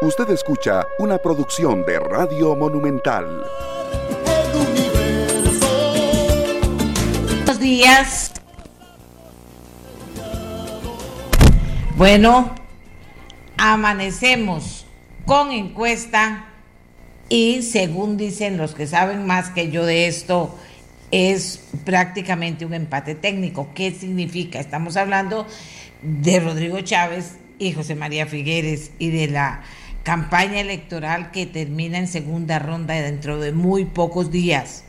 Usted escucha una producción de Radio Monumental. Buenos días. Bueno, amanecemos con encuesta y según dicen los que saben más que yo de esto, es prácticamente un empate técnico. ¿Qué significa? Estamos hablando de Rodrigo Chávez y José María Figueres y de la campaña electoral que termina en segunda ronda dentro de muy pocos días.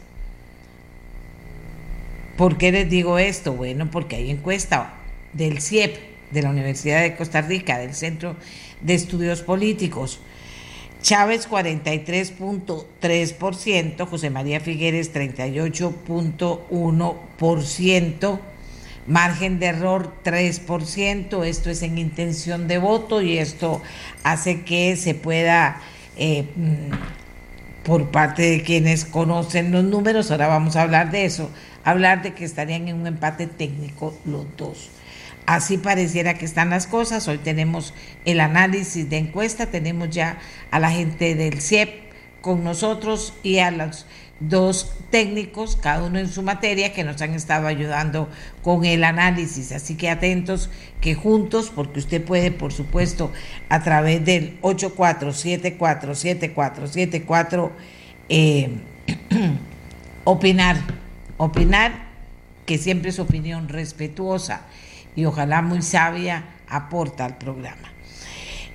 ¿Por qué les digo esto? Bueno, porque hay encuesta del CIEP, de la Universidad de Costa Rica, del Centro de Estudios Políticos. Chávez 43.3%, José María Figueres 38.1%, margen de error 3%, esto es en intención de voto y esto hace que se pueda, eh, mm, por parte de quienes conocen los números, ahora vamos a hablar de eso, hablar de que estarían en un empate técnico los dos. Así pareciera que están las cosas. Hoy tenemos el análisis de encuesta, tenemos ya a la gente del CIEP con nosotros y a los dos técnicos, cada uno en su materia, que nos han estado ayudando con el análisis. Así que atentos que juntos, porque usted puede, por supuesto, a través del 84747474, eh, opinar, opinar, que siempre es opinión respetuosa y ojalá muy sabia, aporta al programa.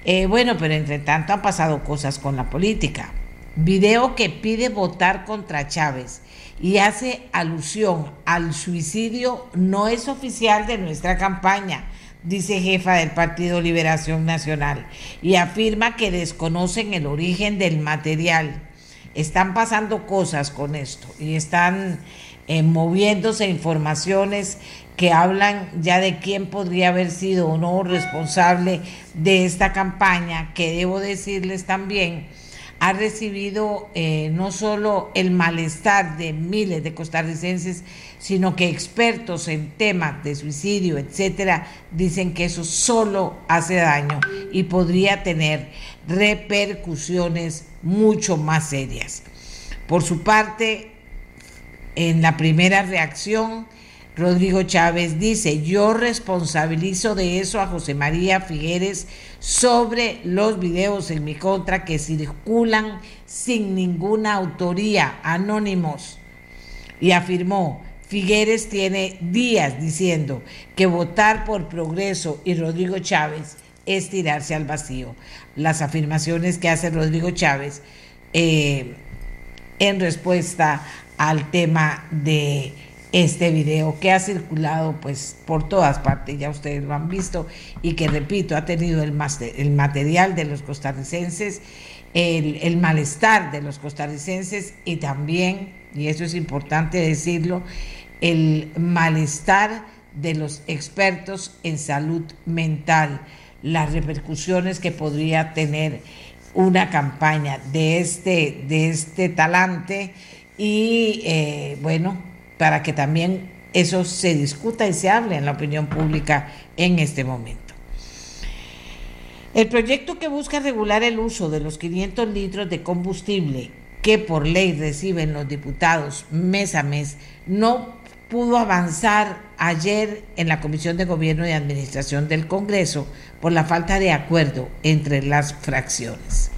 Eh, bueno, pero entre tanto han pasado cosas con la política. Video que pide votar contra Chávez y hace alusión al suicidio no es oficial de nuestra campaña, dice jefa del Partido Liberación Nacional, y afirma que desconocen el origen del material. Están pasando cosas con esto y están eh, moviéndose informaciones que hablan ya de quién podría haber sido o no responsable de esta campaña, que debo decirles también ha recibido eh, no solo el malestar de miles de costarricenses, sino que expertos en temas de suicidio, etcétera, dicen que eso solo hace daño y podría tener repercusiones mucho más serias. Por su parte, en la primera reacción, Rodrigo Chávez dice, yo responsabilizo de eso a José María Figueres sobre los videos en mi contra que circulan sin ninguna autoría, anónimos. Y afirmó, Figueres tiene días diciendo que votar por progreso y Rodrigo Chávez es tirarse al vacío. Las afirmaciones que hace Rodrigo Chávez eh, en respuesta al tema de este video que ha circulado pues por todas partes, ya ustedes lo han visto, y que repito, ha tenido el, el material de los costarricenses, el, el malestar de los costarricenses y también, y eso es importante decirlo, el malestar de los expertos en salud mental, las repercusiones que podría tener una campaña de este, de este talante y eh, bueno, para que también eso se discuta y se hable en la opinión pública en este momento. El proyecto que busca regular el uso de los 500 litros de combustible que por ley reciben los diputados mes a mes no pudo avanzar ayer en la Comisión de Gobierno y Administración del Congreso por la falta de acuerdo entre las fracciones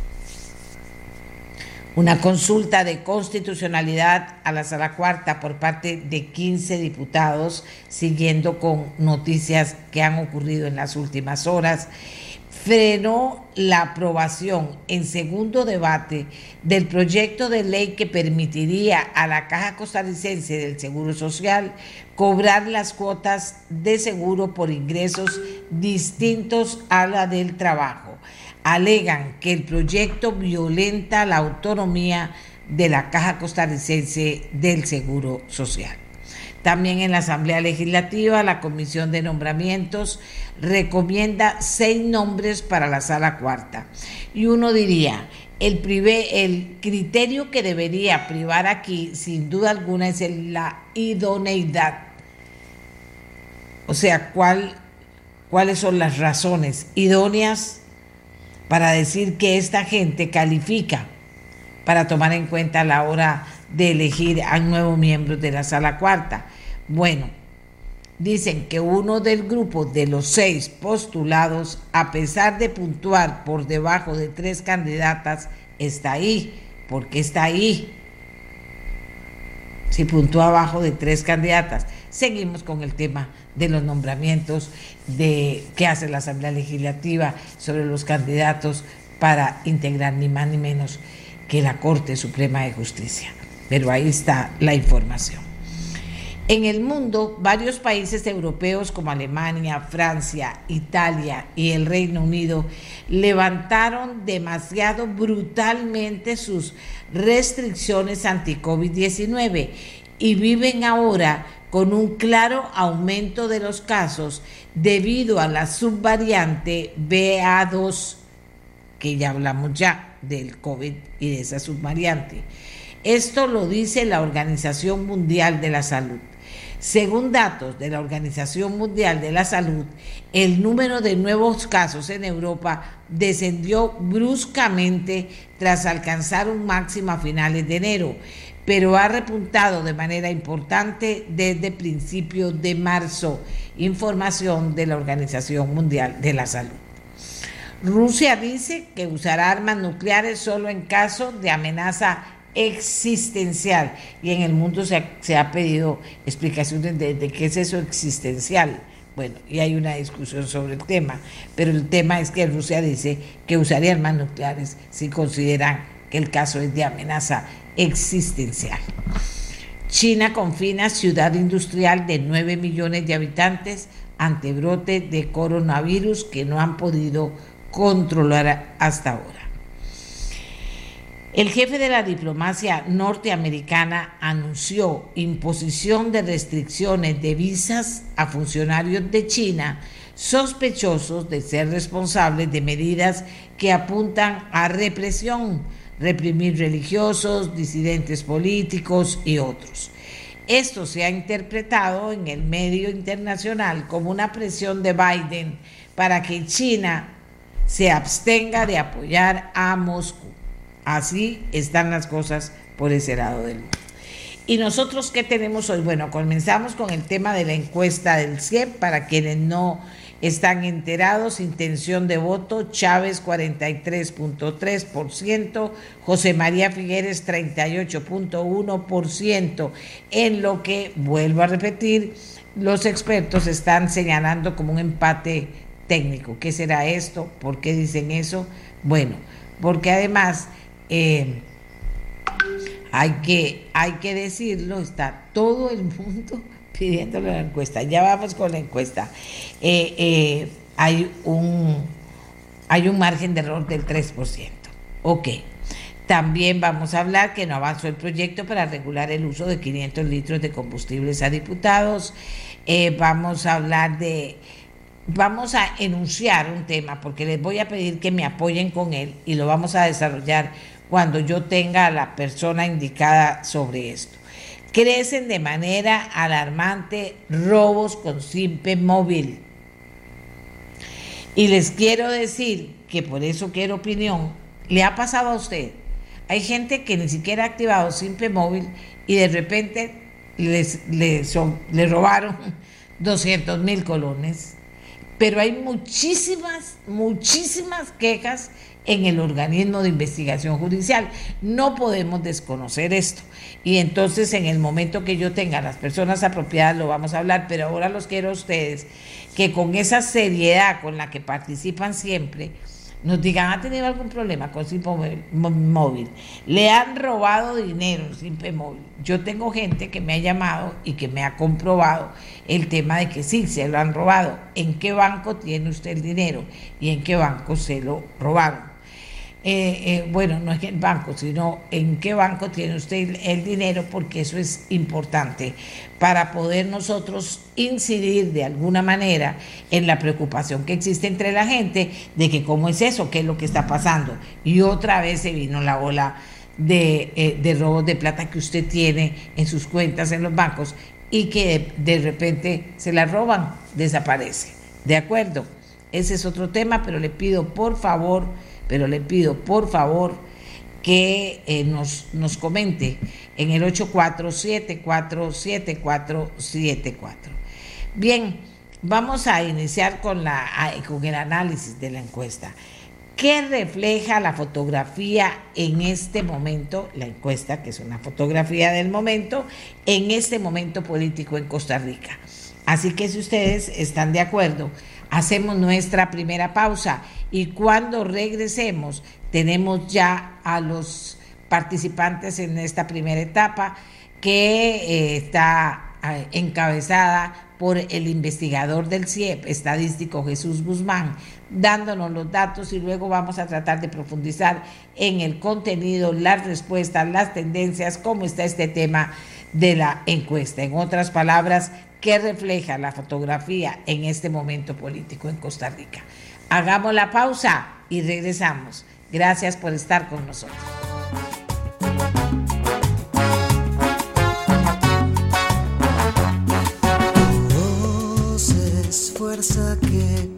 una consulta de constitucionalidad a la sala cuarta por parte de 15 diputados, siguiendo con noticias que han ocurrido en las últimas horas, frenó la aprobación en segundo debate del proyecto de ley que permitiría a la Caja Costarricense del Seguro Social cobrar las cuotas de seguro por ingresos distintos a la del trabajo alegan que el proyecto violenta la autonomía de la Caja Costarricense del Seguro Social. También en la Asamblea Legislativa, la Comisión de Nombramientos recomienda seis nombres para la Sala Cuarta. Y uno diría, el, el criterio que debería privar aquí, sin duda alguna, es la idoneidad. O sea, ¿cuál, cuáles son las razones idóneas para decir que esta gente califica para tomar en cuenta a la hora de elegir a un nuevo miembro de la sala cuarta. Bueno, dicen que uno del grupo de los seis postulados, a pesar de puntuar por debajo de tres candidatas, está ahí. ¿Por qué está ahí? Si puntúa abajo de tres candidatas. Seguimos con el tema de los nombramientos de que hace la Asamblea Legislativa sobre los candidatos para integrar ni más ni menos que la Corte Suprema de Justicia. Pero ahí está la información. En el mundo, varios países europeos como Alemania, Francia, Italia y el Reino Unido levantaron demasiado brutalmente sus restricciones anti-COVID-19 y viven ahora con un claro aumento de los casos debido a la subvariante BA2, que ya hablamos ya del COVID y de esa subvariante. Esto lo dice la Organización Mundial de la Salud. Según datos de la Organización Mundial de la Salud, el número de nuevos casos en Europa descendió bruscamente tras alcanzar un máximo a finales de enero, pero ha repuntado de manera importante desde principios de marzo, información de la Organización Mundial de la Salud. Rusia dice que usará armas nucleares solo en caso de amenaza existencial. Y en el mundo se ha, pedido explicaciones de, de, qué es eso existencial. Bueno, y hay una discusión sobre el tema, pero el tema es que Rusia dice que usaría armas nucleares si consideran que el caso es de amenaza existencial. China confina ciudad industrial de 9 millones de habitantes ante brote de coronavirus que no han podido controlar hasta ahora. El jefe de la diplomacia norteamericana anunció imposición de restricciones de visas a funcionarios de China sospechosos de ser responsables de medidas que apuntan a represión, reprimir religiosos, disidentes políticos y otros. Esto se ha interpretado en el medio internacional como una presión de Biden para que China se abstenga de apoyar a Moscú. Así están las cosas por ese lado del mundo. ¿Y nosotros qué tenemos hoy? Bueno, comenzamos con el tema de la encuesta del CIEP para quienes no están enterados. Intención de voto, Chávez 43.3%, José María Figueres 38.1%, en lo que, vuelvo a repetir, los expertos están señalando como un empate técnico. ¿Qué será esto? ¿Por qué dicen eso? Bueno, porque además eh, hay, que, hay que decirlo, está todo el mundo pidiéndole la encuesta. Ya vamos con la encuesta. Eh, eh, hay, un, hay un margen de error del 3%. Ok. También vamos a hablar que no avanzó el proyecto para regular el uso de 500 litros de combustibles a diputados. vamos a hablar de vamos a enunciar un tema porque les voy a pedir que me apoyen con él y lo vamos a desarrollar cuando yo tenga a la persona indicada sobre esto. Crecen de manera alarmante robos con simple móvil. Y les quiero decir que por eso quiero opinión, le ha pasado a usted. Hay gente que ni siquiera ha activado simple móvil y de repente les, robaron 200 mil colones. Pero hay muchísimas, muchísimas quejas en el organismo de investigación judicial. No podemos desconocer esto. Y entonces en el momento que yo tenga las personas apropiadas lo vamos a hablar, pero ahora los quiero a ustedes que con esa seriedad con la que participan siempre, nos digan, ¿ha tenido algún problema con Móvil? ¿Le han robado dinero en Simpe Móvil? Yo tengo gente que me ha llamado y que me ha comprobado el tema de que sí, se lo han robado. ¿En qué banco tiene usted el dinero? ¿Y en qué banco se lo robaron? Eh, eh, bueno, no es el banco, sino en qué banco tiene usted el, dinero, porque eso es importante para poder nosotros incidir de alguna manera en la preocupación que existe entre la gente de que cómo es eso, qué es lo que está pasando. Y otra vez se vino la ola de, eh, de robos de plata que usted tiene en sus cuentas en los bancos y que de repente se la roban, desaparece. ¿De acuerdo? Ese es otro tema, pero le pido por favor pero le pido por favor que eh, nos, nos comente en el 84747474. Bien, vamos a iniciar con, la, con el análisis de la encuesta. ¿Qué refleja la fotografía en este momento, la encuesta, que es una fotografía del momento, en este momento político en Costa Rica? Así que si ustedes están de acuerdo, hacemos nuestra primera pausa y cuando regresemos tenemos ya a los participantes en esta primera etapa que eh, está eh, encabezada por el investigador del CIEP estadístico Jesús Guzmán, dándonos los datos y luego vamos a tratar de profundizar en el contenido, las respuestas, las tendencias, cómo está este tema de la encuesta. En otras palabras, ¿qué refleja la fotografía en este momento político en Costa Rica? Hagamos la pausa y regresamos. Gracias por estar con nosotros. que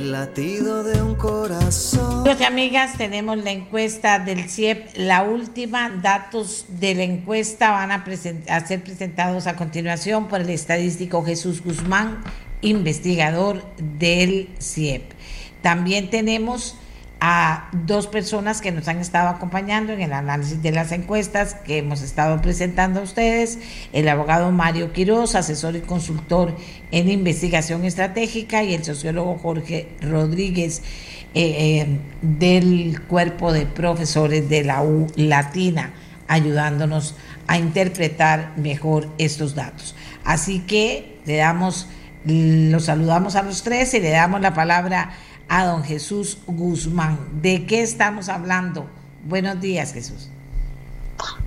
el latido de un corazón. Amigas, tenemos la encuesta del CIEP, la última. Datos de la encuesta van a, a ser presentados a continuación por el estadístico Jesús Guzmán, investigador del CIEP. También tenemos a dos personas que nos han estado acompañando en el análisis de las encuestas que hemos estado presentando a ustedes, el abogado Mario Quiroz, asesor y consultor en investigación estratégica, y el sociólogo Jorge Rodríguez eh, eh, del cuerpo de profesores de la U Latina, ayudándonos a interpretar mejor estos datos. Así que le damos, los saludamos a los tres y le damos la palabra a don Jesús Guzmán. ¿De qué estamos hablando? Buenos días, Jesús.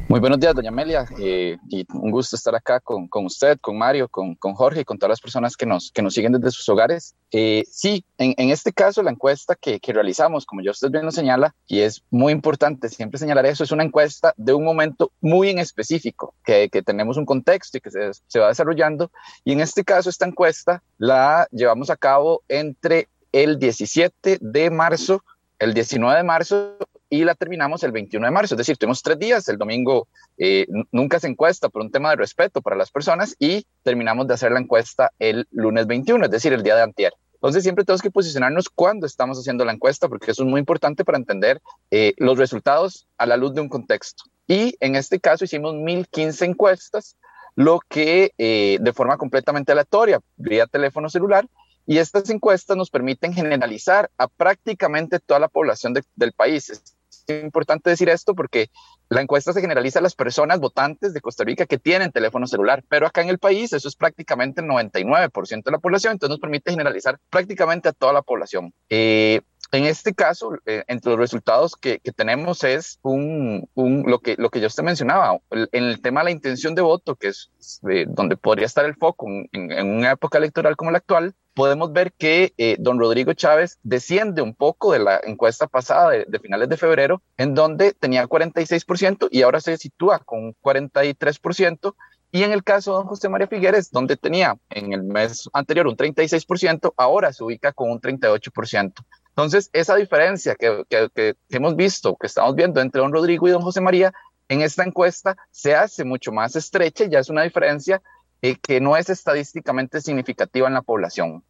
Muy buenos días, doña Amelia, eh, y un gusto estar acá con, con usted, con Mario, con, con, Jorge y con todas las personas que nos, que nos siguen desde sus hogares. Eh, sí, en, este caso, la encuesta que, que, realizamos, como ya usted bien lo señala, y es muy importante siempre señalar eso, es una encuesta de un momento muy en específico, que, que tenemos un contexto y que se, se va desarrollando, y en este caso, esta encuesta la llevamos a cabo entre el 17 de marzo, el 19 de marzo y la terminamos el 21 de marzo. Es decir, tuvimos tres días. El domingo eh, nunca se encuesta por un tema de respeto para las personas y terminamos de hacer la encuesta el lunes 21, es decir, el día de antier. Entonces siempre tenemos que posicionarnos cuando estamos haciendo la encuesta, porque eso es muy importante para entender eh, los resultados a la luz de un contexto. Y en este caso hicimos 1015 encuestas, lo que eh, de forma completamente aleatoria, vía teléfono celular, y estas encuestas nos permiten generalizar a prácticamente toda la población del país. Es importante decir esto porque la encuesta se generaliza a las personas votantes de Costa Rica que tienen teléfono celular, pero acá en el país eso es prácticamente el 99% de la población, entonces nos permite generalizar prácticamente a toda la población. Eh, en este caso, eh, entre los resultados que, tenemos es lo, que, lo que yo usted mencionaba, en el tema de la intención de voto, que es eh, donde podría estar el foco en, una época electoral como la actual, podemos ver que eh, don Rodrigo Chávez desciende un poco de la encuesta pasada de, de, finales de febrero, en donde tenía 46% y ahora se sitúa con 43%. Y en el caso de don José María Figueres, donde tenía en el mes anterior un 36%, ahora se ubica con un 38%. Entonces, esa diferencia que, hemos visto, que estamos viendo entre don Rodrigo y don José María, en esta encuesta se hace mucho más estrecha ya es una diferencia eh, que no es estadísticamente significativa en la población.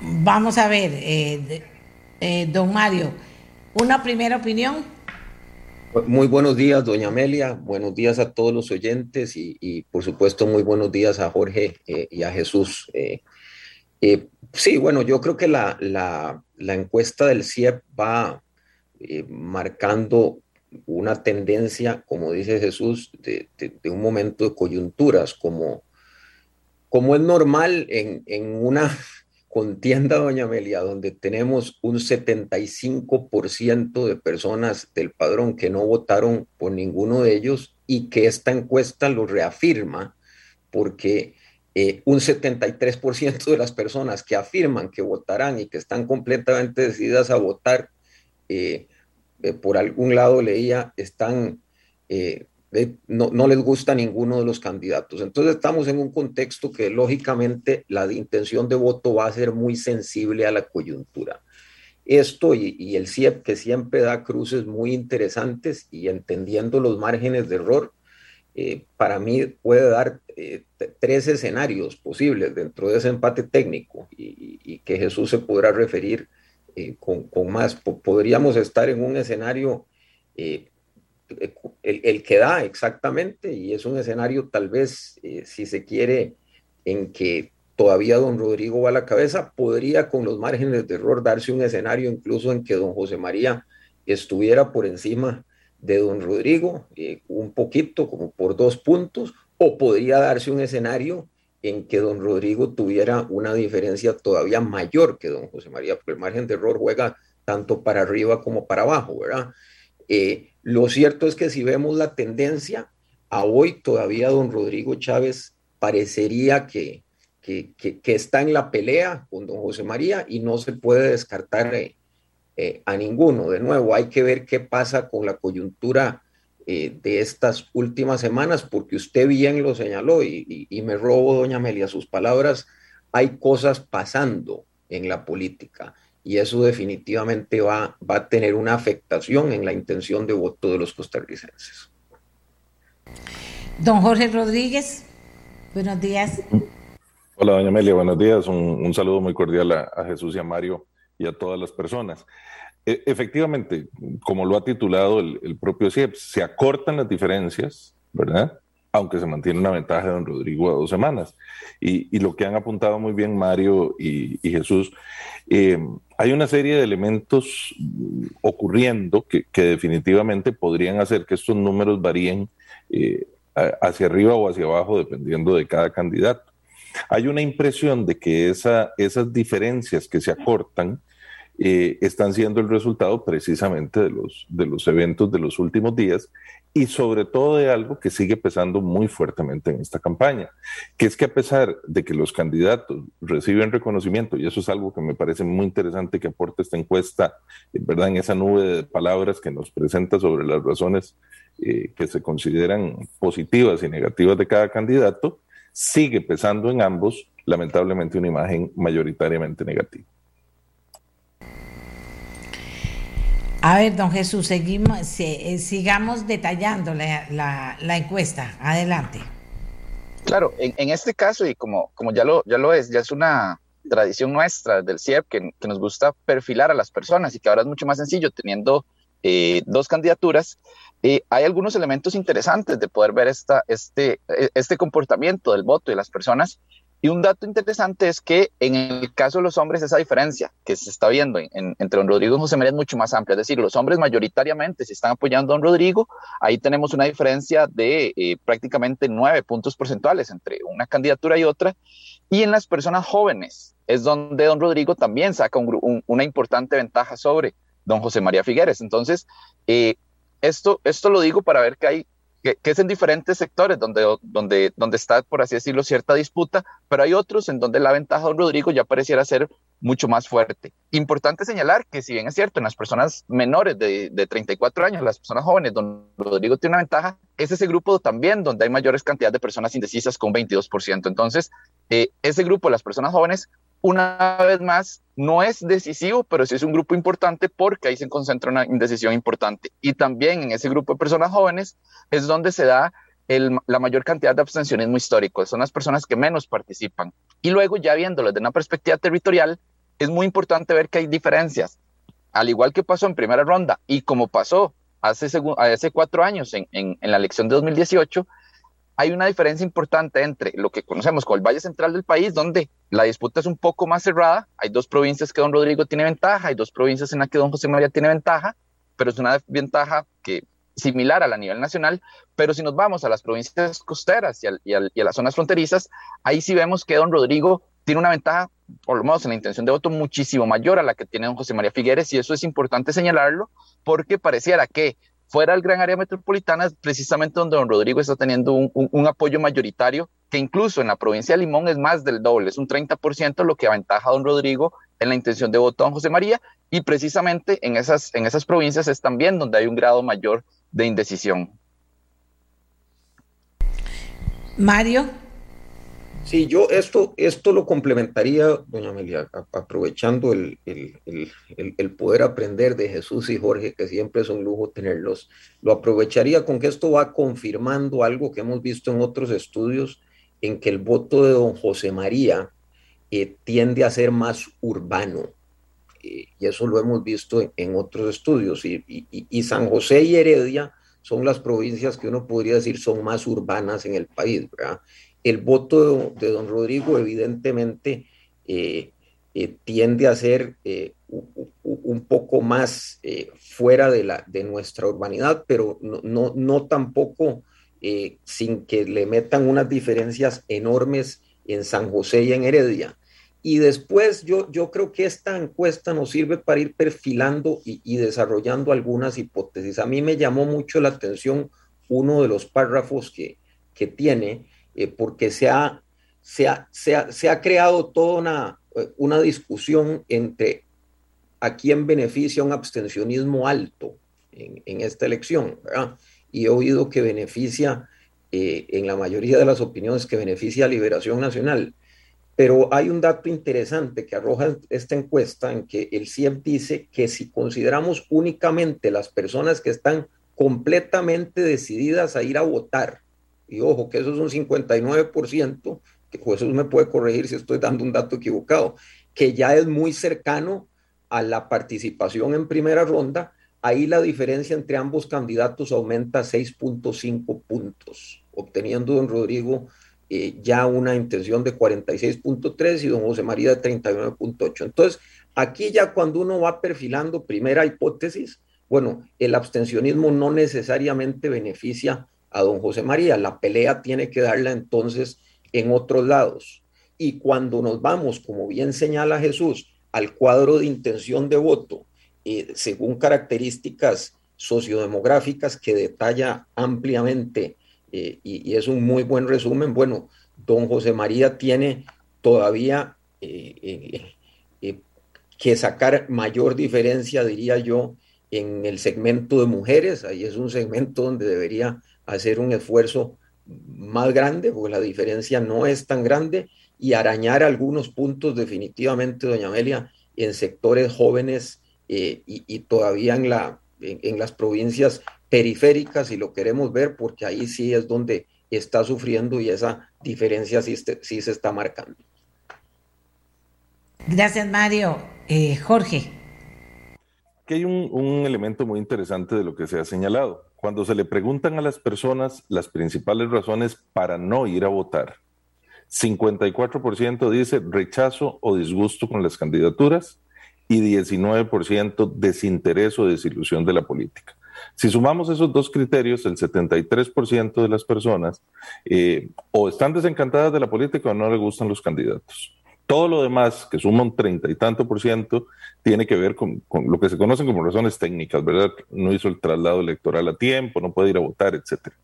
Vamos a ver, eh, eh, don Mario, una primera opinión. Muy buenos días, doña Amelia. Buenos días a todos los oyentes y, por supuesto, muy buenos días a Jorge eh, y a Jesús. Eh, eh, sí, bueno, yo creo que la, la, la encuesta del CIEP va marcando una tendencia, como dice Jesús, de, un momento de coyunturas, como, como es normal en, en una contienda, doña Amelia, donde tenemos un 75% de personas del padrón que no votaron por ninguno de ellos y que esta encuesta lo reafirma porque eh, un 73% de las personas que afirman que votarán y que están completamente decididas a votar, eh, eh, por algún lado leía, están no, no, les gusta ninguno de los candidatos. Entonces estamos en un contexto que lógicamente la intención de voto va a ser muy sensible a la coyuntura. Esto y, el CIEP que siempre da cruces muy interesantes y entendiendo los márgenes de error, eh, para mí puede dar eh, tres escenarios posibles dentro de ese empate técnico y, que Jesús se podrá referir eh, con, más. podríamos estar en un escenario el, el, que da exactamente, y es un escenario tal vez, eh, si se quiere, en que todavía don Rodrigo va a la cabeza, podría con los márgenes de error darse un escenario incluso en que don José María estuviera por encima de don Rodrigo, eh, un poquito, como por dos puntos, o podría darse un escenario en que don Rodrigo tuviera una diferencia todavía mayor que don José María, porque el margen de error juega tanto para arriba como para abajo, ¿verdad? Eh, lo cierto es que si vemos la tendencia, a hoy todavía don Rodrigo Chávez parecería que, que, está en la pelea con don José María y no se puede descartar eh, eh, a ninguno. De nuevo, hay que ver qué pasa con la coyuntura de estas últimas semanas, porque usted bien lo señaló y, y me robo, doña Amelia, sus palabras, hay cosas pasando en la política y eso definitivamente va, va a tener una afectación en la intención de voto de los costarricenses. Don Jorge Rodríguez, buenos días. Hola, doña Amelia, buenos días. Un, saludo muy cordial a, Jesús y a Mario y a todas las personas. E, efectivamente, como lo ha titulado el, propio CIEP, se acortan las diferencias, ¿verdad? aunque se mantiene una ventaja de don Rodrigo a dos semanas. Y, lo que han apuntado muy bien Mario y, Jesús, eh, hay una serie de elementos ocurriendo que, definitivamente podrían hacer que estos números varíen eh, hacia arriba o hacia abajo dependiendo de cada candidato. Hay una impresión de que esa, esas diferencias que se acortan eh, están siendo el resultado precisamente de los, de los eventos de los últimos días y sobre todo de algo que sigue pesando muy fuertemente en esta campaña, que es que a pesar de que los candidatos reciben reconocimiento, y eso es algo que me parece muy interesante que aporta esta encuesta, ¿verdad? En esa nube de palabras que nos presenta sobre las razones eh, que se consideran positivas y negativas de cada candidato, sigue pesando en ambos, lamentablemente, una imagen mayoritariamente negativa. A ver, don Jesús, seguimos, eh, sigamos detallando la, encuesta. Adelante. Claro, en, este caso, y como, ya, lo, ya es, ya es una tradición nuestra del CIEP que, nos gusta perfilar a las personas y que ahora es mucho más sencillo teniendo eh, dos candidaturas, eh, hay algunos elementos interesantes de poder ver esta, este, este comportamiento del voto de las personas y un dato interesante es que en el caso de los hombres, esa diferencia que se está viendo entre don Rodrigo y José María es mucho más amplia. Es decir, los hombres mayoritariamente se están apoyando a don Rodrigo. Ahí tenemos una diferencia de eh, prácticamente nueve puntos porcentuales entre una candidatura y otra. Y en las personas jóvenes es donde don Rodrigo también saca una importante ventaja sobre don José María Figueres. Entonces, eh, esto, esto lo digo para ver que hay que, es en diferentes sectores donde, donde, donde está, por así decirlo, cierta disputa, pero hay otros en donde la ventaja de Rodrigo ya pareciera ser mucho más fuerte. Importante señalar que si bien es cierto, en las personas menores de, de 34 años, las personas jóvenes, don Rodrigo tiene una ventaja, es ese grupo también donde hay mayores cantidades de personas indecisas con 22%. Entonces, eh, ese grupo, las personas jóvenes, una vez más, no es decisivo, pero sí es un grupo importante porque ahí se concentra una indecisión importante. Y también en ese grupo de personas jóvenes es donde se da la mayor cantidad de abstencionismo histórico. Son las personas que menos participan. Y luego, ya viéndolo desde una perspectiva territorial, es muy importante ver que hay diferencias. Al igual que pasó en primera ronda y como pasó hace, hace cuatro años en, en la elección de 2018, hay una diferencia importante entre lo que conocemos como el Valle Central del país, donde la disputa es un poco más cerrada. Hay dos provincias que don Rodrigo tiene ventaja, hay dos provincias en las que don José María tiene ventaja, pero es una ventaja que similar a la nivel nacional, pero si nos vamos a las provincias costeras y, a las zonas fronterizas, ahí sí vemos que don Rodrigo tiene una ventaja, por lo menos en la intención de voto, muchísimo mayor a la que tiene don José María Figueres, y eso es importante señalarlo, porque pareciera que fuera del gran área metropolitana, precisamente donde don Rodrigo está teniendo un, apoyo mayoritario, que incluso en la provincia de Limón es más del doble, es un 30% lo que aventaja a don Rodrigo en la intención de voto a don José María, y precisamente en esas, en esas provincias es también donde hay un grado mayor de indecisión. Mario. Sí, yo esto, esto lo complementaría, doña Amelia, aprovechando el, el, el, poder aprender de Jesús y Jorge, que siempre es un lujo tenerlos, lo aprovecharía con que esto va confirmando algo que hemos visto en otros estudios, en que el voto de don José María eh, tiende a ser más urbano. Eh, y eso lo hemos visto en, otros estudios. Y, y, y San José y Heredia son las provincias que uno podría decir son más urbanas en el país, ¿verdad? El voto de, don Rodrigo evidentemente eh, eh, tiende a ser eh, un poco más fuera de, la, de nuestra urbanidad, pero no, tampoco sin que le metan unas diferencias enormes en San José y en Heredia. Y después yo, yo creo que esta encuesta nos sirve para ir perfilando y, y desarrollando algunas hipótesis. A mí me llamó mucho la atención uno de los párrafos que, que tiene, eh, porque se ha, se, ha, se, ha, creado toda una, eh, una discusión entre a quién beneficia un abstencionismo alto en, en esta elección. Y he oído que beneficia, eh, en la mayoría de las opiniones, que beneficia a Liberación Nacional. Pero hay un dato interesante que arroja esta encuesta en que el CIEP dice que si consideramos únicamente las personas que están completamente decididas a ir a votar, y ojo, que eso es un 59%, que Jesús me puede corregir si estoy dando un dato equivocado, que ya es muy cercano a la participación en primera ronda, ahí la diferencia entre ambos candidatos aumenta 6.5 puntos, obteniendo don Rodrigo eh, ya una intención de 46.3 y don José María de 39.8. Entonces, aquí ya cuando uno va perfilando primera hipótesis, bueno, el abstencionismo no necesariamente beneficia a don José María. La pelea tiene que darla entonces en otros lados. Y cuando nos vamos, como bien señala Jesús, al cuadro de intención de voto, eh, según características sociodemográficas que detalla ampliamente, eh, y, es un muy buen resumen, bueno, don José María tiene todavía eh, que sacar mayor diferencia, diría yo, en el segmento de mujeres, ahí es un segmento donde debería hacer un esfuerzo más grande, porque la diferencia no es tan grande, y arañar algunos puntos definitivamente, doña Amelia, en sectores jóvenes eh, y, todavía en, la, en, las provincias periféricas, si lo queremos ver, porque ahí sí es donde está sufriendo y esa diferencia sí, sí se está marcando. Gracias, Mario. Eh, Jorge. Aquí hay un, un elemento muy interesante de lo que se ha señalado cuando se le preguntan a las personas las principales razones para no ir a votar, 54% dice rechazo o disgusto con las candidaturas y 19% desinterés o desilusión de la política. Si sumamos esos dos criterios, el 73% de las personas eh, o están desencantadas de la política o no le gustan los candidatos. Todo lo demás, que suma un treinta y tanto por ciento, tiene que ver con, lo que se conocen como razones técnicas, ¿verdad? No hizo el traslado electoral a tiempo, no puede ir a votar, etcétera.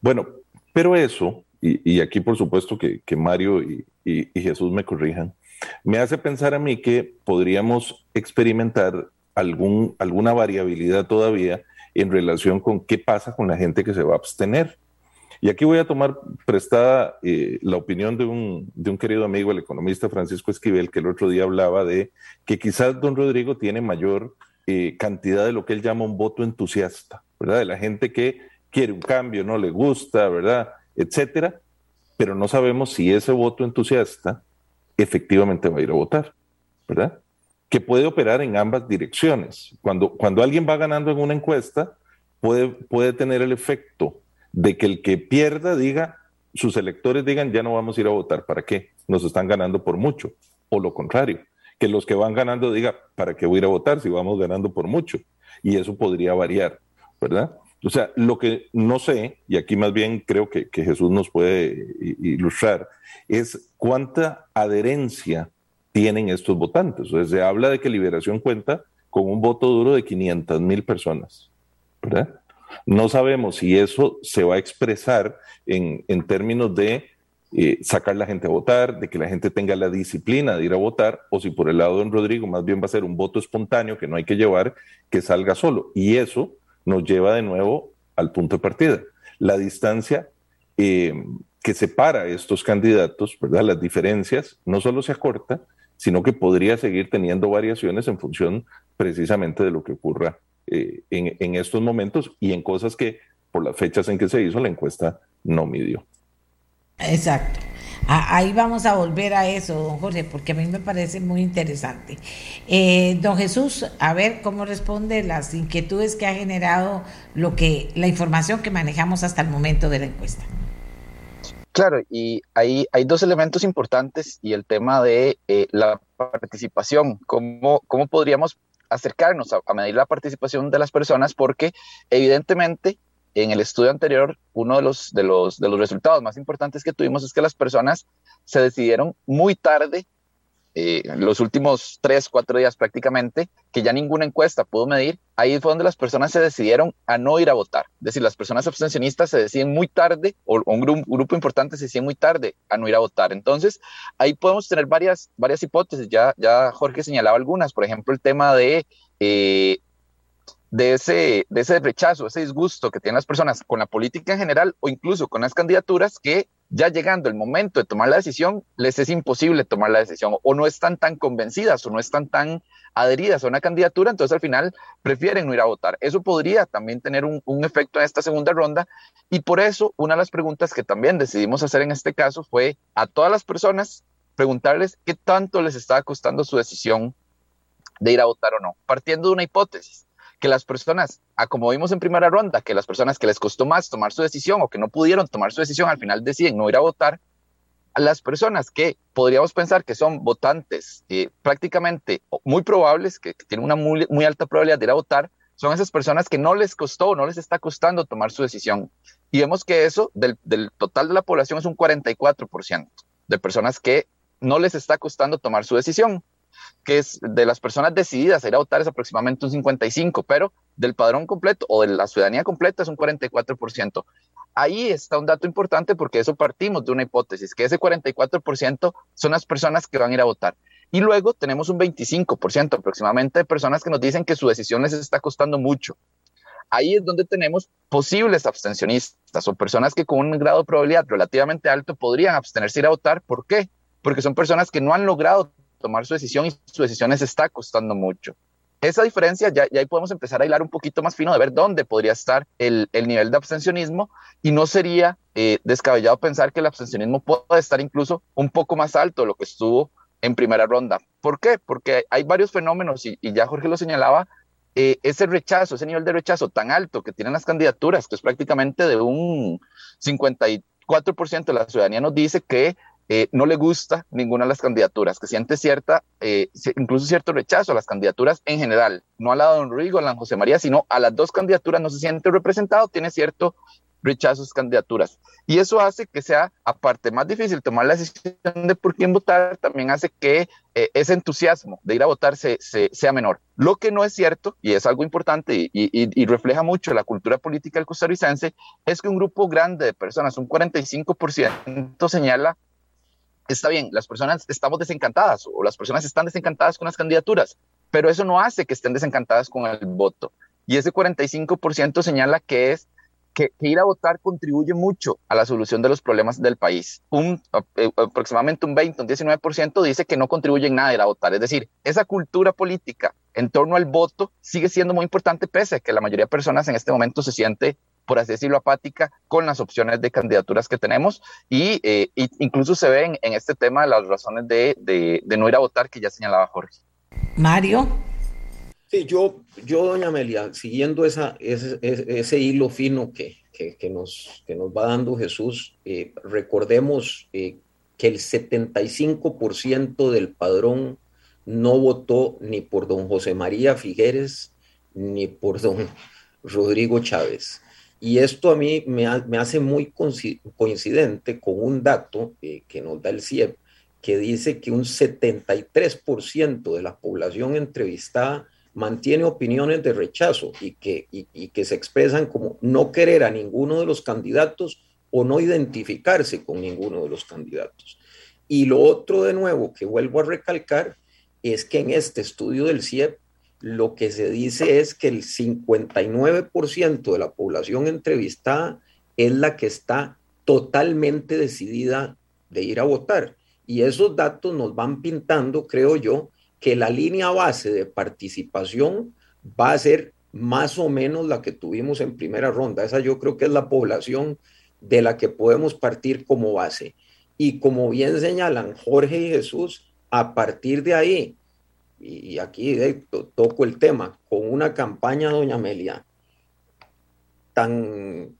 Bueno, pero eso, y, aquí por supuesto que, Mario y, Jesús me corrijan, me hace pensar a mí que podríamos experimentar algún, alguna variabilidad todavía en relación con qué pasa con la gente que se va a abstener. Y aquí voy a tomar prestada eh, la opinión de un, de un, querido amigo, el economista Francisco Esquivel, que el otro día hablaba de que quizás don Rodrigo tiene mayor eh, cantidad de lo que él llama un voto entusiasta, ¿verdad? De la gente que quiere un cambio, no le gusta, ¿verdad? Etcétera. Pero no sabemos si ese voto entusiasta efectivamente va a ir a votar, ¿verdad? Que puede operar en ambas direcciones. Cuando, cuando alguien va ganando en una encuesta, puede, puede tener el efecto de que el que pierda diga, sus electores digan, ya no vamos a ir a votar, ¿para qué? Nos están ganando por mucho. O lo contrario, que los que van ganando diga, ¿para qué voy a ir a votar si vamos ganando por mucho? Y eso podría variar, ¿verdad? O sea, lo que no sé, y aquí más bien creo que, Jesús nos puede ilustrar, es cuánta adherencia tienen estos votantes. O sea, se habla de que Liberación cuenta con un voto duro de 500 mil personas, ¿verdad? No sabemos si eso se va a expresar en, términos de eh, sacar la gente a votar, de que la gente tenga la disciplina de ir a votar, o si por el lado de don Rodrigo más bien va a ser un voto espontáneo que no hay que llevar, que salga solo. Y eso nos lleva de nuevo al punto de partida. La distancia eh, que separa estos candidatos, ¿verdad? Las diferencias no solo se acorta, sino que podría seguir teniendo variaciones en función precisamente de lo que ocurra eh, en, en, estos momentos y en cosas que por las fechas en que se hizo la encuesta no midió. Exacto. Ahí vamos a volver a eso, don Jorge, porque a mí me parece muy interesante. Eh, don Jesús, a ver cómo responde las inquietudes que ha generado lo que la información que manejamos hasta el momento de la encuesta. Claro, y ahí hay dos elementos importantes y el tema de eh, la participación, cómo, cómo podríamos acercarnos a, medir la participación de las personas, porque evidentemente en el estudio anterior, uno de los, de, los, de los resultados más importantes que tuvimos es que las personas se decidieron muy tarde, eh, los últimos tres, cuatro días prácticamente, que ya ninguna encuesta pudo medir, ahí fue donde las personas se decidieron a no ir a votar. Es decir, las personas abstencionistas se deciden muy tarde, o un grupo, importante se decide muy tarde a no ir a votar. Entonces, ahí podemos tener varias, varias hipótesis. Ya, ya Jorge señalaba algunas, por ejemplo, el tema de... Eh, de ese, de ese rechazo, ese disgusto que tienen las personas con la política en general o incluso con las candidaturas que ya llegando el momento de tomar la decisión, les es imposible tomar la decisión. O no están tan convencidas o no están tan adheridas a una candidatura, entonces al final prefieren no ir a votar. Eso podría también tener un, efecto en esta segunda ronda. Y por eso una de las preguntas que también decidimos hacer en este caso fue a todas las personas preguntarles qué tanto les estaba costando su decisión de ir a votar o no, partiendo de una hipótesis que las personas, a como vimos en primera ronda, que las personas que les costó más tomar su decisión o que no pudieron tomar su decisión al final deciden no ir a votar, a las personas que podríamos pensar que son votantes eh, prácticamente muy probables, que, tienen una muy, alta probabilidad de ir a votar, son esas personas que no les costó, no les está costando tomar su decisión. Y vemos que eso del, del total de la población es un 44% de personas que no les está costando tomar su decisión que es de las personas decididas a ir a votar es aproximadamente un 55, pero del padrón completo o de la ciudadanía completa es un 44%. Ahí está un dato importante porque eso partimos de una hipótesis, que ese 44% son las personas que van a ir a votar. Y luego tenemos un 25% aproximadamente de personas que nos dicen que su decisión les está costando mucho. Ahí es donde tenemos posibles abstencionistas o personas que con un grado de probabilidad relativamente alto podrían abstenerse ir a votar. ¿Por qué? Porque son personas que no han logrado tomar su decisión y su decisión les está costando mucho. Esa diferencia, ya, ya ahí podemos empezar a hilar un poquito más fino de ver dónde podría estar el, el nivel de abstencionismo y no sería eh, descabellado pensar que el abstencionismo puede estar incluso un poco más alto de lo que estuvo en primera ronda. ¿Por qué? Porque hay varios fenómenos y, y ya Jorge lo señalaba, eh, ese rechazo, ese nivel de rechazo tan alto que tienen las candidaturas, que es prácticamente de un 54% de la ciudadanía nos dice que eh, no le gusta ninguna de las candidaturas, que siente cierta, eh, incluso cierto rechazo a las candidaturas en general, no a la de Don Rigo, a la José María, sino a las dos candidaturas no se siente representado, tiene cierto rechazo a sus candidaturas. Y eso hace que sea, aparte, más difícil tomar la decisión de por quién votar, también hace que eh, ese entusiasmo de ir a votar se, se, sea menor. Lo que no es cierto, y es algo importante y, y, y, refleja mucho la cultura política del costarricense, es que un grupo grande de personas, un 45%, señala está bien, las personas estamos desencantadas o las personas están desencantadas con las candidaturas, pero eso no hace que estén desencantadas con el voto. Y ese 45% señala que es que, que, ir a votar contribuye mucho a la solución de los problemas del país. Un, eh, aproximadamente un 20, un 19% dice que no contribuye en nada a ir a votar. Es decir, esa cultura política en torno al voto sigue siendo muy importante, pese a que la mayoría de personas en este momento se siente por así decirlo, apática con las opciones de candidaturas que tenemos y, eh, incluso se ven en este tema las razones de, de, de, no ir a votar que ya señalaba Jorge. Mario. Sí, yo, yo doña Amelia, siguiendo esa, ese, ese hilo fino que, que, que, nos, que nos va dando Jesús, eh, recordemos eh, que el 75% del padrón no votó ni por don José María Figueres ni por don Rodrigo Chávez. Y esto a mí me, ha, me hace muy coincidente con un dato eh, que nos da el CIEP, que dice que un 73% de la población entrevistada mantiene opiniones de rechazo y que, y que se expresan como no querer a ninguno de los candidatos o no identificarse con ninguno de los candidatos. Y lo otro de nuevo que vuelvo a recalcar es que en este estudio del CIEP lo que se dice es que el 59% de la población entrevistada es la que está totalmente decidida de ir a votar. Y esos datos nos van pintando, creo yo, que la línea base de participación va a ser más o menos la que tuvimos en primera ronda. Esa yo creo que es la población de la que podemos partir como base. Y como bien señalan Jorge y Jesús, a partir de ahí, y aquí toco el tema, con una campaña, doña Amelia, tan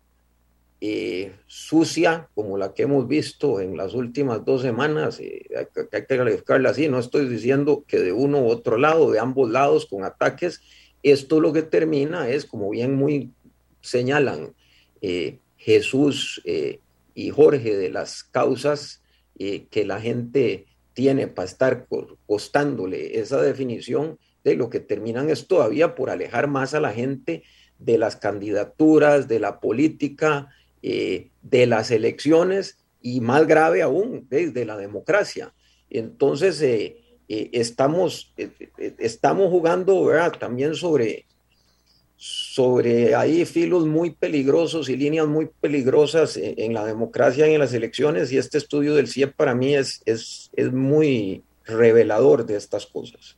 eh, sucia como la que hemos visto en las últimas dos semanas, eh, hay, hay, que calificarla así, no estoy diciendo que de uno u otro lado, de ambos lados, con ataques, esto lo que termina es, como bien muy señalan eh, Jesús eh, y Jorge, de las causas eh, que la gente tiene para estar costándole esa definición, de lo que terminan es todavía por alejar más a la gente de las candidaturas, de la política, eh, de las elecciones y más grave aún, de, la democracia. Entonces, eh, eh, estamos, estamos jugando también sobre, sobre ahí filos muy peligrosos y líneas muy peligrosas en, la democracia y en las elecciones y este estudio del CIEP para mí es, es, es muy revelador de estas cosas.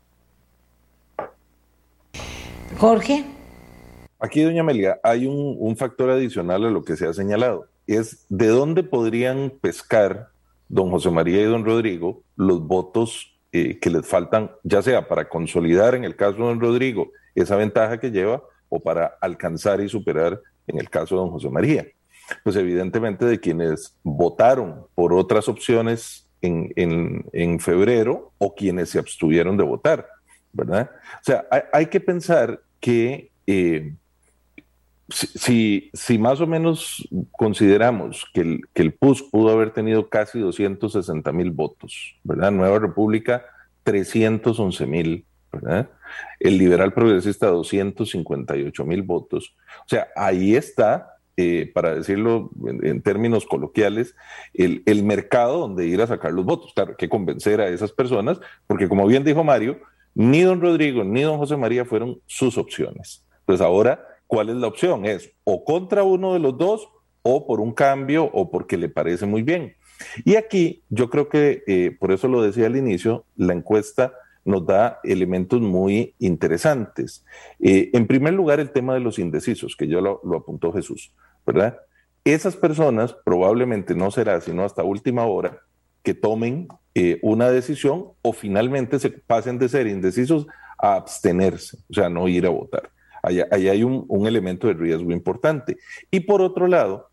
Jorge. Aquí, doña Amelia, hay un, un, factor adicional a lo que se ha señalado. Es de dónde podrían pescar don José María y don Rodrigo los votos eh, que les faltan, ya sea para consolidar en el caso de don Rodrigo esa ventaja que lleva o para alcanzar y superar en el caso de don José María. Pues evidentemente de quienes votaron por otras opciones en, en, en febrero o quienes se abstuvieron de votar, ¿verdad? O sea, hay, que pensar que eh, si, si, más o menos consideramos que el, que el PUS pudo haber tenido casi 260 mil votos, ¿verdad? Nueva República, 311 mil, El liberal progresista, 258 mil votos. O sea, ahí está, eh, para decirlo en, términos coloquiales, el, el, mercado donde ir a sacar los votos. Claro, que convencer a esas personas, porque como bien dijo Mario, ni don Rodrigo ni don José María fueron sus opciones. Entonces ahora ¿cuál es la opción? Es o contra uno de los dos o por un cambio o porque le parece muy bien. Y aquí yo creo que, eh, por eso lo decía al inicio, la encuesta nos da elementos muy interesantes. Eh, en primer lugar, el tema de los indecisos, que ya lo, apuntó Jesús, ¿verdad? Esas personas probablemente no será sino hasta última hora que tomen eh, una decisión o finalmente se pasen de ser indecisos a abstenerse, o sea, no ir a votar. Ahí, hay un, elemento de riesgo importante. Y por otro lado,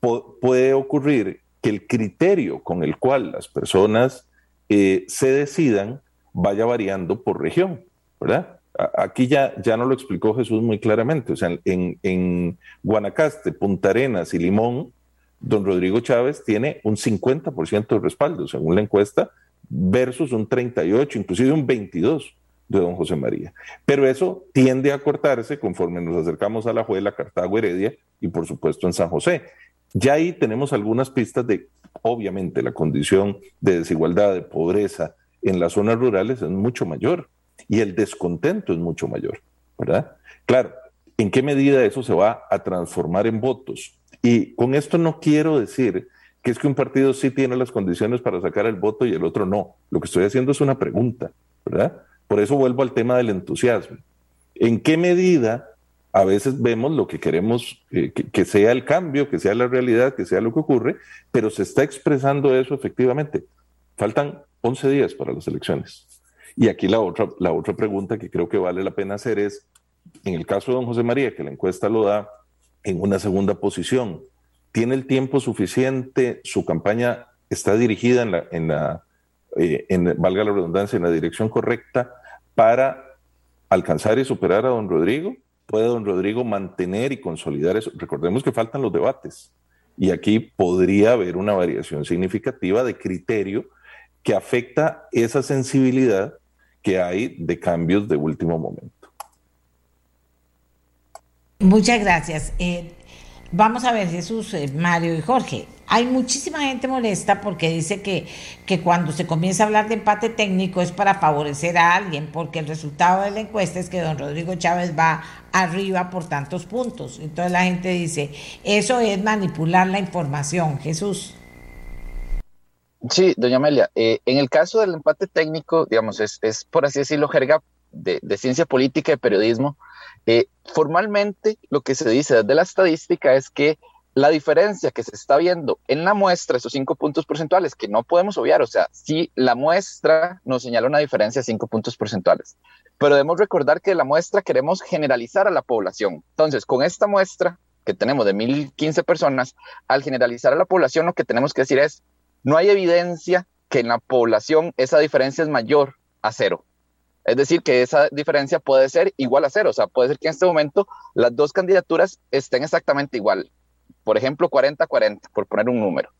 puede ocurrir que el criterio con el cual las personas eh, se decidan vaya variando por región, ¿verdad? Aquí ya, ya no lo explicó Jesús muy claramente. O sea, en, en Guanacaste, Punta Arenas y Limón, don Rodrigo Chávez tiene un 50% de respaldo, según la encuesta, versus un 38, inclusive un 22 de don José María. Pero eso tiende a cortarse conforme nos acercamos a la Juela, Cartago, Heredia y por supuesto en San José. Ya ahí tenemos algunas pistas de, obviamente, la condición de desigualdad, de pobreza en las zonas rurales es mucho mayor y el descontento es mucho mayor, ¿verdad? Claro, ¿en qué medida eso se va a transformar en votos? Y con esto no quiero decir que es que un partido sí tiene las condiciones para sacar el voto y el otro no. Lo que estoy haciendo es una pregunta, ¿verdad? Por eso vuelvo al tema del entusiasmo. ¿En qué medida a veces vemos lo que queremos eh, que, que, sea el cambio, que sea la realidad, que sea lo que ocurre, pero se está expresando eso efectivamente? Faltan 11 días para las elecciones. Y aquí la otra, la otra pregunta que creo que vale la pena hacer es, en el caso de don José María, que la encuesta lo da en una segunda posición, ¿tiene el tiempo suficiente? ¿Su campaña está dirigida en la, en la eh, valga la redundancia, en la dirección correcta para alcanzar y superar a don Rodrigo? ¿Puede don Rodrigo mantener y consolidar eso? Recordemos que faltan los debates y aquí podría haber una variación significativa de criterio que afecta esa sensibilidad que hay de cambios de último momento. Muchas gracias. Eh, vamos a ver, Jesús, eh, Mario y Jorge. hay muchísima gente molesta porque dice que, que cuando se comienza a hablar de empate técnico es para favorecer a alguien, porque el resultado de la encuesta es que don Rodrigo Chávez va arriba por tantos puntos. Entonces la gente dice, eso es manipular la información, Jesús. Sí, doña Amelia, eh, en el caso del empate técnico, digamos, es, por así decirlo, jerga de, de ciencia política y periodismo. Eh, formalmente, lo que se dice desde la estadística es que la diferencia que se está viendo en la muestra, esos cinco puntos porcentuales, que no podemos obviar, o sea, si la muestra nos señala una diferencia de cinco puntos porcentuales, pero debemos recordar que la muestra queremos generalizar a la población. Entonces, con esta muestra que tenemos de 1015 personas, al generalizar a la población, lo que tenemos que decir es, no hay evidencia que en la población esa diferencia es mayor a cero. Es decir, que esa diferencia puede ser igual a cero. O sea, puede ser que en este momento las dos candidaturas estén exactamente igual por ejemplo, 40-40, por poner un número.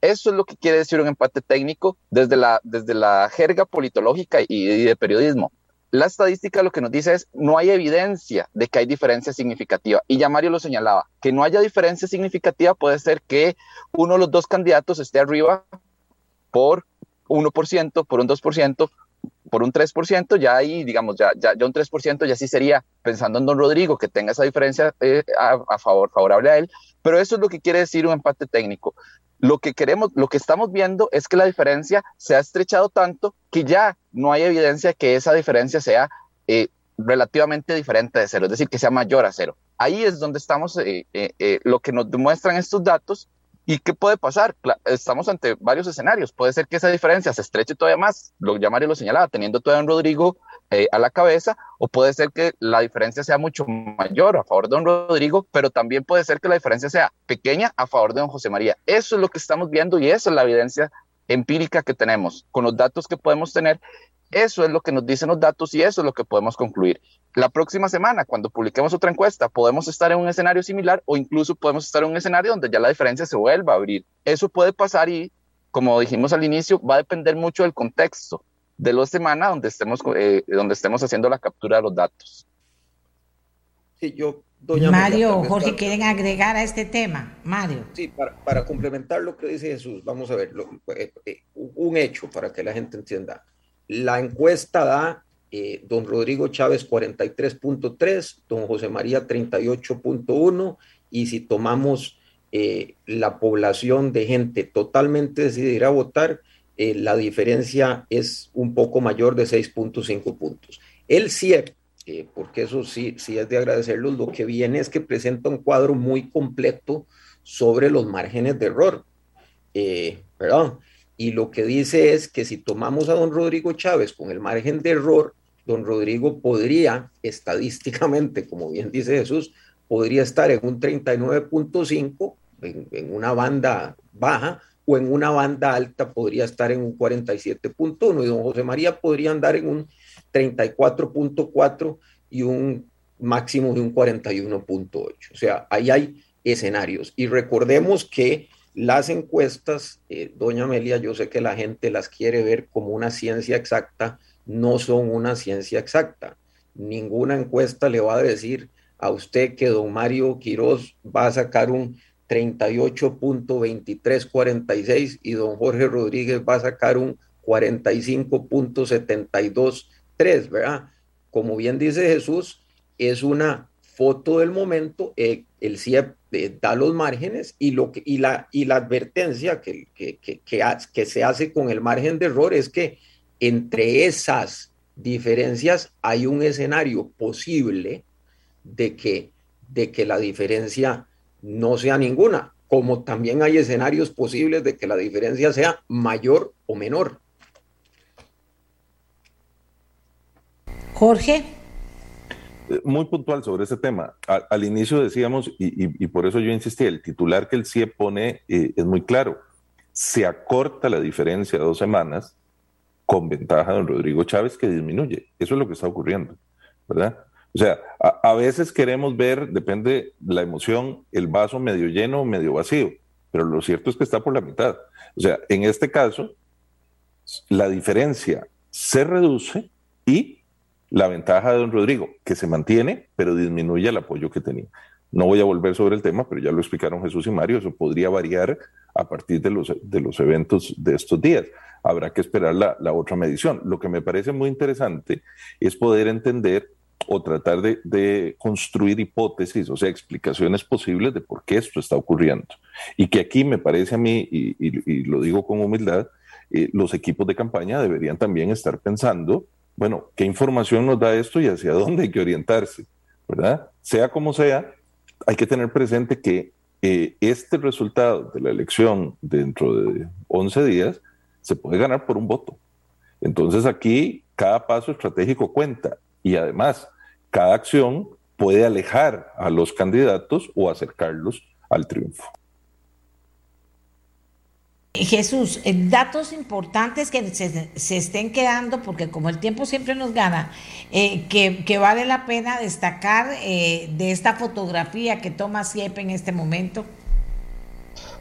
Eso es lo que quiere decir un empate técnico desde la, desde la jerga politológica y, de periodismo. La estadística lo que nos dice es no hay evidencia de que hay diferencia significativa. Y ya Mario lo señalaba, que no haya diferencia significativa puede ser que uno de los dos candidatos esté arriba por 1%, por un 2%, por un 3%, ya ahí, digamos, ya, ya, ya un 3% ya sí sería, pensando en don Rodrigo, que tenga esa diferencia eh, a, favor, favorable a él, pero eso es lo que quiere decir un empate técnico. Lo que queremos, lo que estamos viendo es que la diferencia se ha estrechado tanto que ya no hay evidencia que esa diferencia sea eh, relativamente diferente de cero, es decir, que sea mayor a cero. Ahí es donde estamos, eh, lo que nos demuestran estos datos ¿Y qué puede pasar? Estamos ante varios escenarios. Puede ser que esa diferencia se estreche todavía más, lo ya Mario lo señalaba, teniendo todavía don Rodrigo eh, a la cabeza, o puede ser que la diferencia sea mucho mayor a favor de don Rodrigo, pero también puede ser que la diferencia sea pequeña a favor de don José María. Eso es lo que estamos viendo y esa es la evidencia empírica que tenemos, con los datos que podemos tener eso es lo que nos dicen los datos y eso es lo que podemos concluir. La próxima semana, cuando publiquemos otra encuesta, podemos estar en un escenario similar o incluso podemos estar en un escenario donde ya la diferencia se vuelva a abrir. Eso puede pasar y, como dijimos al inicio, va a depender mucho del contexto de la semana donde estemos, eh, donde estemos haciendo la captura de los datos. Sí, yo, doña Mario, Jorge, ¿quieren agregar a este tema? Mario. Sí, para, complementar lo que dice Jesús, vamos a ver, eh, eh, un hecho para que la gente entienda. La encuesta da eh, don Rodrigo Chávez 43.3, don José María 38.1 y si tomamos eh, la población de gente totalmente decidida a votar, eh, la diferencia es un poco mayor de 6.5 puntos. El CIEP, porque eso sí, sí es de agradecerlo, lo que viene es que presenta un cuadro muy completo sobre los márgenes de error. perdón, y lo que dice es que si tomamos a don Rodrigo Chávez con el margen de error, don Rodrigo podría, estadísticamente, como bien dice Jesús, podría estar en un 39.5, en, una banda baja, o en una banda alta podría estar en un 47.1, y don José María podría andar en un 34.4 y un máximo de un 41.8. O sea, ahí hay escenarios. Y recordemos que las encuestas, eh, doña Amelia, yo sé que la gente las quiere ver como una ciencia exacta, no son una ciencia exacta. Ninguna encuesta le va a decir a usted que don Mario Quiroz va a sacar un 38.2346 y don Jorge Rodríguez va a sacar un 45.723, ¿verdad? Como bien dice Jesús, es una foto del momento, eh, el CIEP eh, da los márgenes y, lo y, la, y la advertencia que, que, que, que, se hace con el margen de error es que entre esas diferencias hay un escenario posible de que, de que la diferencia no sea ninguna, como también hay escenarios posibles de que la diferencia sea mayor o menor. Jorge muy puntual sobre ese tema. Al, inicio decíamos, y, por eso yo insistí, el titular que el CIE pone eh, es muy claro. Se acorta la diferencia de dos semanas con ventaja de don Rodrigo Chávez que disminuye. Eso es lo que está ocurriendo, ¿verdad? O sea, a, veces queremos ver, depende la emoción, el vaso medio lleno o medio vacío, pero lo cierto es que está por la mitad. O sea, en este caso, la diferencia se reduce y la ventaja de don Rodrigo, que se mantiene, pero disminuye el apoyo que tenía. No voy a volver sobre el tema, pero ya lo explicaron Jesús y Mario, eso podría variar a partir de los, de los eventos de estos días. Habrá que esperar la, la otra medición. Lo que me parece muy interesante es poder entender o tratar de, construir hipótesis, o sea, explicaciones posibles de por qué esto está ocurriendo. Y que aquí me parece a mí, y lo digo con humildad, eh, los equipos de campaña deberían también estar pensando, bueno, ¿qué información nos da esto y hacia dónde hay que orientarse? ¿Verdad? Sea como sea, hay que tener presente que eh, este resultado de la elección dentro de 11 días se puede ganar por un voto. Entonces aquí cada paso estratégico cuenta y además cada acción puede alejar a los candidatos o acercarlos al triunfo. Jesús, eh, datos importantes que se, se, estén quedando, porque como el tiempo siempre nos gana, eh, que, que, vale la pena destacar eh, de esta fotografía que toma CIEP en este momento.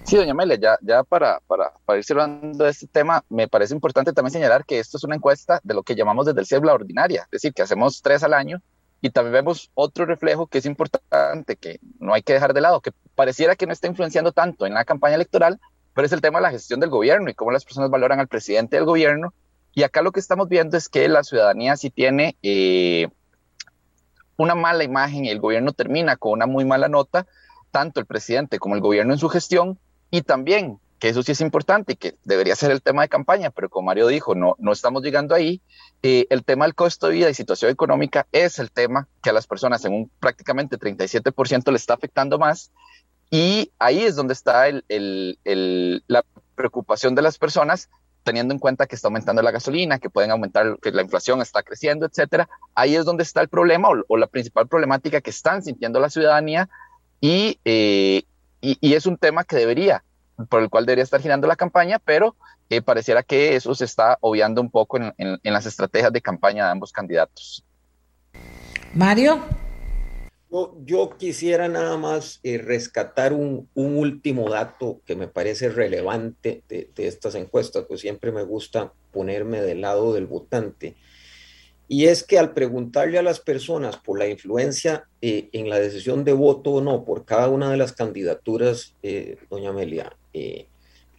Sí, doña Amelia, ya, para, para, para ir cerrando este tema, me parece importante también señalar que esto es una encuesta de lo que llamamos desde el CIEP la ordinaria, es decir, que hacemos tres al año y también vemos otro reflejo que es importante, que no hay que dejar de lado, que pareciera que no está influenciando tanto en la campaña electoral, pero es el tema de la gestión del gobierno y cómo las personas valoran al presidente del gobierno. Y acá lo que estamos viendo es que la ciudadanía sí tiene eh, una mala imagen y el gobierno termina con una muy mala nota, tanto el presidente como el gobierno en su gestión, y también, que eso sí es importante y que debería ser el tema de campaña, pero como Mario dijo, no, no estamos llegando ahí, eh, el tema del costo de vida y situación económica es el tema que a las personas en un prácticamente 37% le está afectando más y ahí es donde está el, el, el, la preocupación de las personas, teniendo en cuenta que está aumentando la gasolina, que pueden aumentar, que la inflación está creciendo, etcétera. Ahí es donde está el problema o, o la principal problemática que están sintiendo la ciudadanía y, eh, y, y, es un tema que debería, por el cual debería estar girando la campaña, pero eh, pareciera que eso se está obviando un poco en, en, en las estrategias de campaña de ambos candidatos. Mario. Yo, yo, quisiera nada más eh, rescatar un, un, último dato que me parece relevante de, de, estas encuestas, pues siempre me gusta ponerme del lado del votante. Y es que al preguntarle a las personas por la influencia eh, en la decisión de voto o no por cada una de las candidaturas, eh, doña Amelia, eh,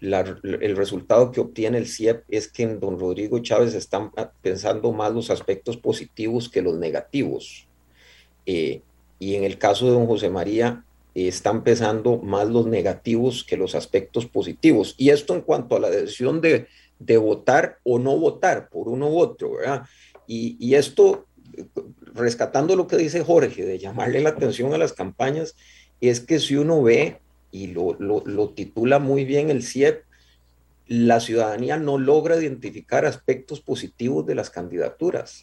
el resultado que obtiene el CIEP es que en don Rodrigo Chávez están pensando más los aspectos positivos que los negativos. Eh, y en el caso de don José María están pesando más los negativos que los aspectos positivos. Y esto en cuanto a la decisión de, de votar o no votar por uno u otro, ¿verdad? Y, esto, rescatando lo que dice Jorge, de llamarle la atención a las campañas, es que si uno ve, y lo, lo, titula muy bien el CIEP, la ciudadanía no logra identificar aspectos positivos de las candidaturas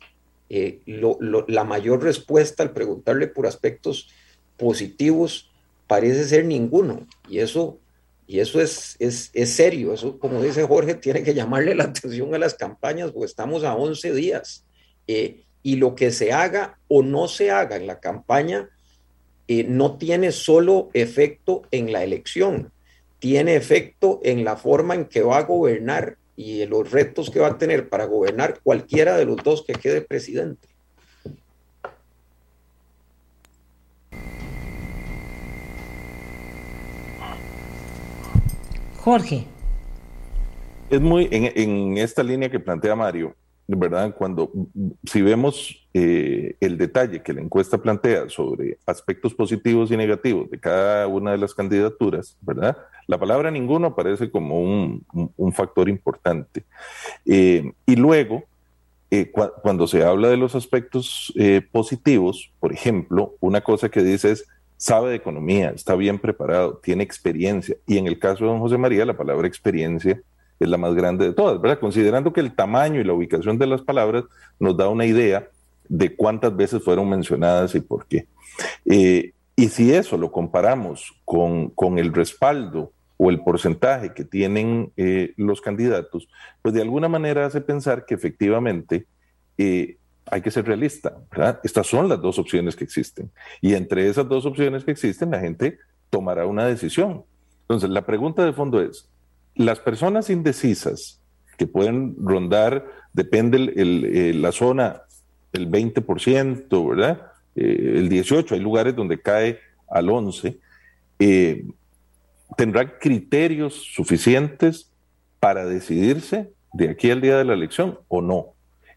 eh, la mayor respuesta al preguntarle por aspectos positivos parece ser ninguno. Y eso, y eso es, es, es, serio. Eso, como dice Jorge, tiene que llamarle la atención a las campañas porque estamos a 11 días. Eh, y lo que se haga o no se haga en la campaña eh, no tiene solo efecto en la elección, tiene efecto en la forma en que va a gobernar y los retos que va a tener para gobernar cualquiera de los dos que quede presidente. Jorge. Es muy en, en esta línea que plantea Mario, ¿verdad? Cuando, si vemos eh, el detalle que la encuesta plantea sobre aspectos positivos y negativos de cada una de las candidaturas, ¿verdad? La palabra ninguno aparece como un, factor importante. Eh, y luego, eh, cu cuando se habla de los aspectos positivos, por ejemplo, una cosa que dice es, sabe de economía, está bien preparado, tiene experiencia. Y en el caso de don José María, la palabra experiencia es la más grande de todas, ¿verdad? Considerando que el tamaño y la ubicación de las palabras nos da una idea de cuántas veces fueron mencionadas y por qué. Eh, y si eso lo comparamos con, con, el respaldo o el porcentaje que tienen eh, los candidatos, pues de alguna manera hace pensar que efectivamente eh, hay que ser realista, ¿verdad? Estas son las dos opciones que existen. Y entre esas dos opciones que existen, la gente tomará una decisión. Entonces, la pregunta de fondo es, las personas indecisas que pueden rondar, depende el, eh, la zona, el 20%, ¿verdad? Eh, el 18%, hay lugares donde cae al 11, eh, tendrán criterios suficientes para decidirse de aquí al día de la elección o no.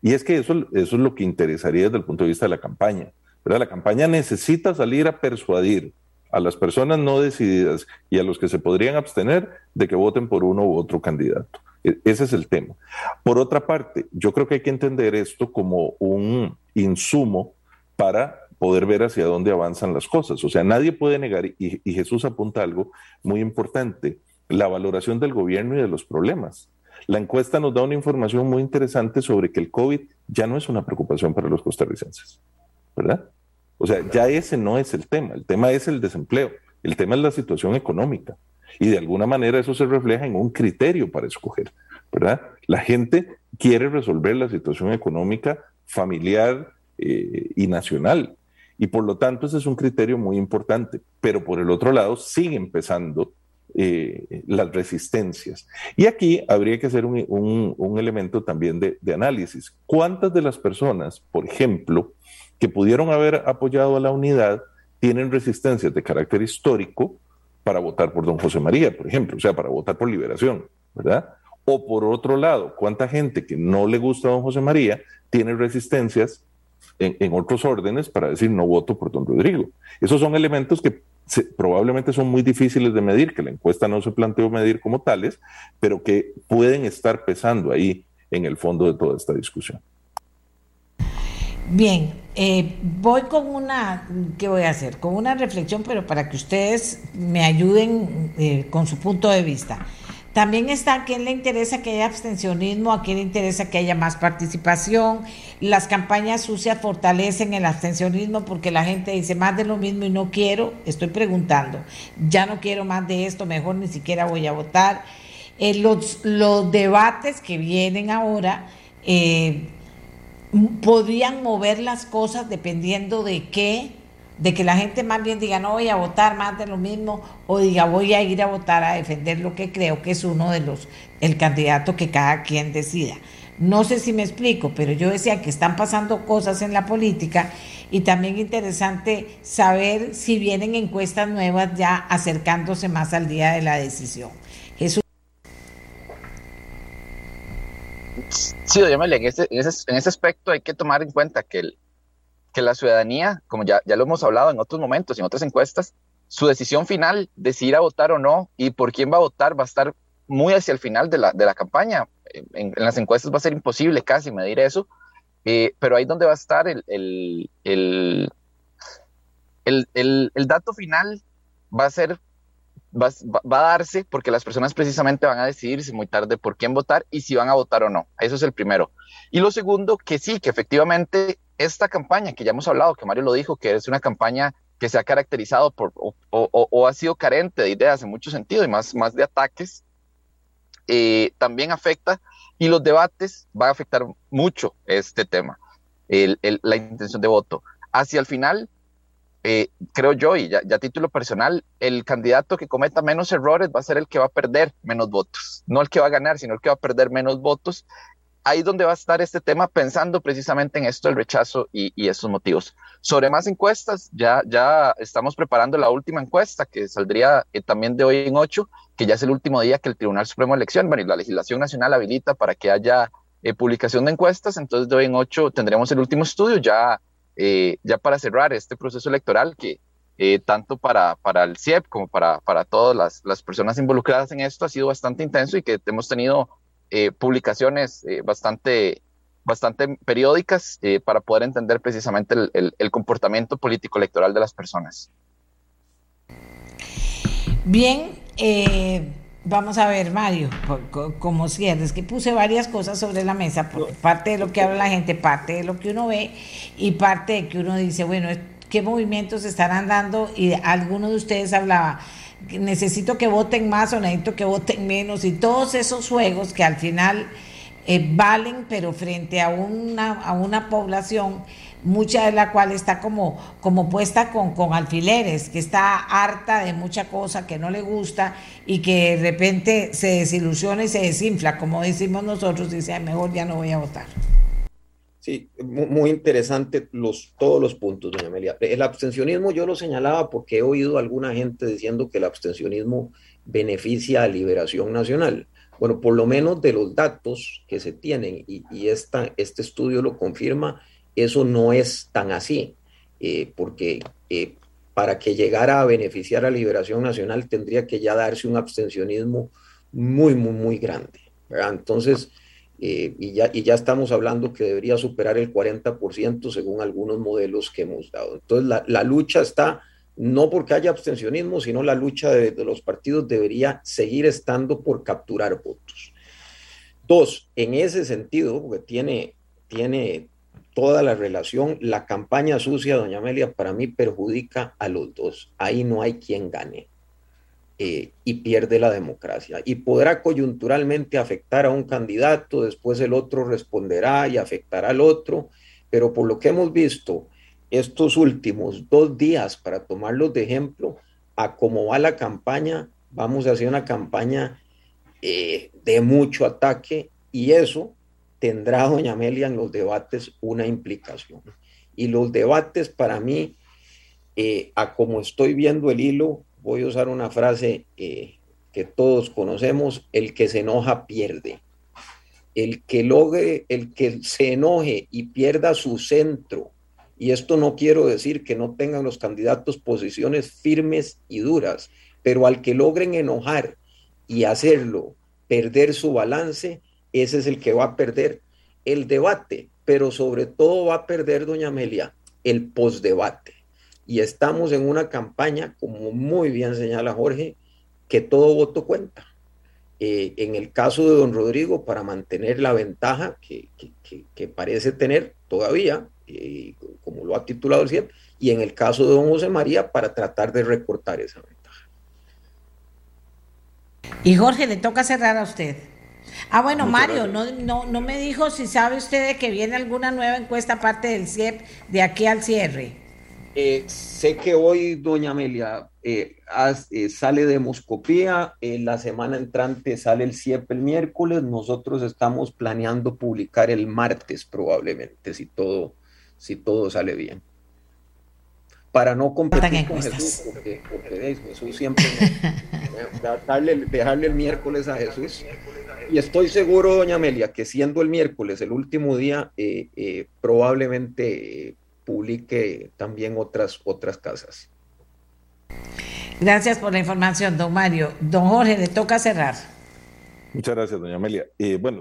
Y es que eso, eso es lo que interesaría desde el punto de vista de la campaña. ¿verdad? La campaña necesita salir a persuadir a las personas no decididas y a los que se podrían abstener de que voten por uno u otro candidato. E, ese es el tema. Por otra parte, yo creo que hay que entender esto como un insumo para poder ver hacia dónde avanzan las cosas. O sea, nadie puede negar, y, Jesús apunta algo muy importante, la valoración del gobierno y de los problemas. La encuesta nos da una información muy interesante sobre que el COVID ya no es una preocupación para los costarricenses, ¿verdad? O sea, ya ese no es el tema, el tema es el desempleo, el tema es la situación económica. Y de alguna manera eso se refleja en un criterio para escoger, ¿verdad? La gente quiere resolver la situación económica familiar eh, y nacional. Y por lo tanto ese es un criterio muy importante. Pero por el otro lado sigue empezando eh, las resistencias. Y aquí habría que hacer un, elemento también de, de, análisis. ¿Cuántas de las personas, por ejemplo, que pudieron haber apoyado a la unidad tienen resistencias de carácter histórico para votar por don José María, por ejemplo, o sea, para votar por liberación, ¿verdad? O por otro lado, cuánta gente que no le gusta a don José María tiene resistencias en, otros órdenes para decir no voto por don Rodrigo. Esos son elementos que probablemente son muy difíciles de medir, que la encuesta no se planteó medir como tales, pero que pueden estar pesando ahí en el fondo de toda esta discusión. Bien, eh, voy con una, ¿qué voy a hacer? Con una reflexión, pero para que ustedes me ayuden eh, con su punto de vista. También está a quién le interesa que haya abstencionismo, a quién le interesa que haya más participación. Las campañas sucias fortalecen el abstencionismo porque la gente dice más de lo mismo y no quiero, estoy preguntando, ya no quiero más de esto, mejor ni siquiera voy a votar. Eh, los, los debates que vienen ahora, eh, podrían mover las cosas dependiendo de qué, de que la gente más bien diga no voy a votar más de lo mismo o diga voy a ir a votar a defender lo que creo que es uno de los, el candidato que cada quien decida. No sé si me explico, pero yo decía que están pasando cosas en la política y también interesante saber si vienen encuestas nuevas ya acercándose más al día de la decisión. Sí, doña en ese, en, ese, aspecto hay que tomar en cuenta que, el, que la ciudadanía, como ya, ya lo hemos hablado en otros momentos, en otras encuestas, su decisión final de si ir a votar o no y por quién va a votar va a estar muy hacia el final de la, de la campaña. En, las encuestas va a ser imposible casi medir eso, eh, pero ahí donde va a estar el, el, el, el dato final va a ser va, a darse porque las personas precisamente van a decidirse muy tarde por quién votar y si van a votar o no. Eso es el primero. Y lo segundo, que sí, que efectivamente esta campaña, que ya hemos hablado, que Mario lo dijo, que es una campaña que se ha caracterizado por o, ha sido carente de ideas en mucho sentido y más, más de ataques, eh, también afecta y los debates van a afectar mucho este tema, la intención de voto. Hacia el final, eh, creo yo, y ya, a título personal, el candidato que cometa menos errores va a ser el que va a perder menos votos, no el que va a ganar, sino el que va a perder menos votos. Ahí es donde va a estar este tema pensando precisamente en esto, el rechazo y, y estos motivos. Sobre más encuestas, ya, ya estamos preparando la última encuesta que saldría eh, también de hoy en 8, que ya es el último día que el Tribunal Supremo de Elección, bueno, y la legislación nacional habilita para que haya eh, publicación de encuestas, entonces de hoy en 8 tendremos el último estudio, ya eh, ya para cerrar este proceso electoral que eh, tanto para, el CIEP como para, todas las, personas involucradas en esto ha sido bastante intenso y que hemos tenido eh, publicaciones bastante, periódicas para poder entender precisamente el, comportamiento político electoral de las personas. Bien, Vamos a ver, Mario, como cierres, que puse varias cosas sobre la mesa, parte de lo que habla la gente, parte de lo que uno ve y parte de que uno dice, bueno, ¿qué movimientos estarán dando? Y alguno de ustedes hablaba, necesito que voten más o necesito que voten menos. Y todos esos juegos que al final eh, valen, pero frente a una, a una población mucha de la cual está como, como puesta con, con alfileres, que está harta de mucha cosa que no le gusta y que de repente se desilusiona y se desinfla, como decimos nosotros, dice, mejor ya no voy a votar. Sí, muy interesante los, todos los puntos, doña Amelia. El abstencionismo yo lo señalaba porque he oído a alguna gente diciendo que el abstencionismo beneficia a Liberación Nacional. Bueno, por lo menos de los datos que se tienen, y, y esta, este estudio lo confirma, eso no es tan así, eh, porque eh, para que llegara a beneficiar a Liberación Nacional tendría que ya darse un abstencionismo muy, muy, muy grande. Entonces, eh, y, ya, y ya estamos hablando que debería superar el 40% según algunos modelos que hemos dado. Entonces, la, la lucha está, no porque haya abstencionismo, sino la lucha de, de, los partidos debería seguir estando por capturar votos. Dos, en ese sentido, porque tiene, tiene toda la relación, la campaña sucia, doña Amelia, para mí perjudica a los dos. Ahí no hay quien gane eh, y pierde la democracia. Y podrá coyunturalmente afectar a un candidato, después el otro responderá y afectará al otro, pero por lo que hemos visto estos últimos dos días, para tomarlos de ejemplo, a cómo va la campaña, vamos a hacer una campaña eh, de mucho ataque y eso tendrá doña Amelia en los debates una implicación. Y los debates para mí, eh, a como estoy viendo el hilo, voy a usar una frase eh, que todos conocemos, el que se enoja pierde. El que logre, el que se enoje y pierda su centro, y esto no quiero decir que no tengan los candidatos posiciones firmes y duras, pero al que logren enojar y hacerlo perder su balance, ese es el que va a perder el debate, pero sobre todo va a perder, doña Amelia, el postdebate y estamos en una campaña, como muy bien señala Jorge, que todo voto cuenta. Eh, en el caso de don Rodrigo, para mantener la ventaja que parece tener todavía, eh, como lo ha titulado el CIEP, y en el caso de don José María, para tratar de recortar esa ventaja. Y Jorge, le toca cerrar a usted. Ah, bueno, Muchas Mario, no, no, no me dijo si sabe usted de que viene alguna nueva encuesta aparte del CIEP de aquí al cierre. Eh, sé que hoy, doña Amelia, eh, eh, sale demoscopía, la semana entrante sale el CIEP el miércoles, nosotros estamos planeando publicar el martes probablemente, si todo, si todo sale bien. Para no competir con Jesús, porque, porque, Jesús siempre darle, dejarle el miércoles a Jesús. Y estoy seguro, doña Amelia, que siendo el miércoles el último día, probablemente publique también otras, otras casas. Gracias por la información, don Mario. Don Jorge, le toca cerrar. Muchas gracias, doña Amelia. Eh, bueno,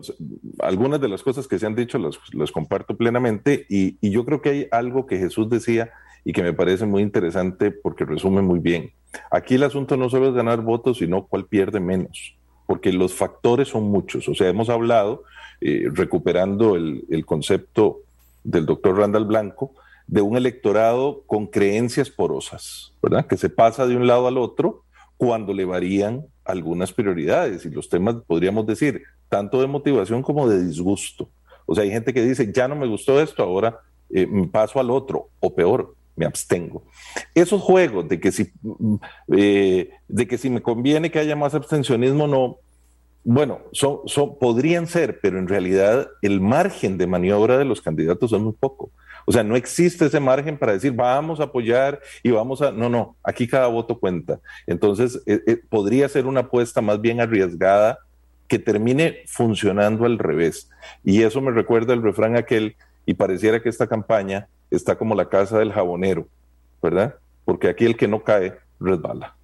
algunas de las cosas que se han dicho las, comparto plenamente y, y, yo creo que hay algo que Jesús decía y que me parece muy interesante porque resume muy bien. Aquí el asunto no solo es ganar votos, sino cuál pierde menos, porque los factores son muchos. O sea, hemos hablado, eh, recuperando el, el concepto del doctor Randall Blanco, de un electorado con creencias porosas, ¿verdad? Que se pasa de un lado al otro cuando le varían algunas prioridades y los temas, podríamos decir, tanto de motivación como de disgusto. O sea, hay gente que dice, ya no me gustó esto, ahora eh, paso al otro, o peor, me abstengo. Esos juegos de que si, eh, de que si me conviene que haya más abstencionismo, no, bueno, son, podrían ser, pero en realidad el margen de maniobra de los candidatos es muy poco. O sea, no existe ese margen para decir vamos a apoyar y vamos a... No, no, aquí cada voto cuenta. Entonces, eh, eh, podría ser una apuesta más bien arriesgada que termine funcionando al revés. Y eso me recuerda el refrán aquel, y pareciera que esta campaña está como la casa del jabonero, ¿verdad? Porque aquí el que no cae resbala.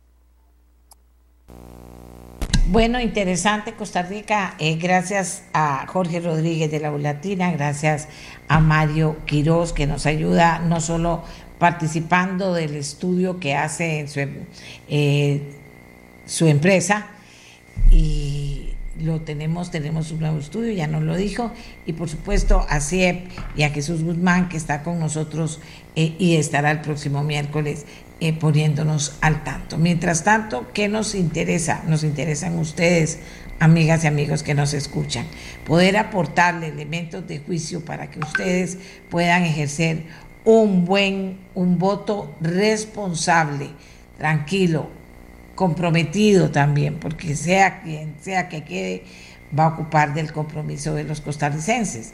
Bueno, interesante Costa Rica. Eh, gracias a Jorge Rodríguez de la Ulatina, gracias a Mario Quiroz que nos ayuda no solo participando del estudio que hace en su, eh, su empresa y lo tenemos, tenemos un nuevo estudio, ya nos lo dijo, y por supuesto a CIEP y a Jesús Guzmán que está con nosotros eh, y estará el próximo miércoles eh, poniéndonos al tanto. Mientras tanto, ¿qué nos interesa? Nos interesan ustedes, amigas y amigos que nos escuchan, poder aportarle elementos de juicio para que ustedes puedan ejercer un buen, un voto responsable, tranquilo, comprometido también, porque sea quien sea que quede, va a ocupar del compromiso de los costarricenses.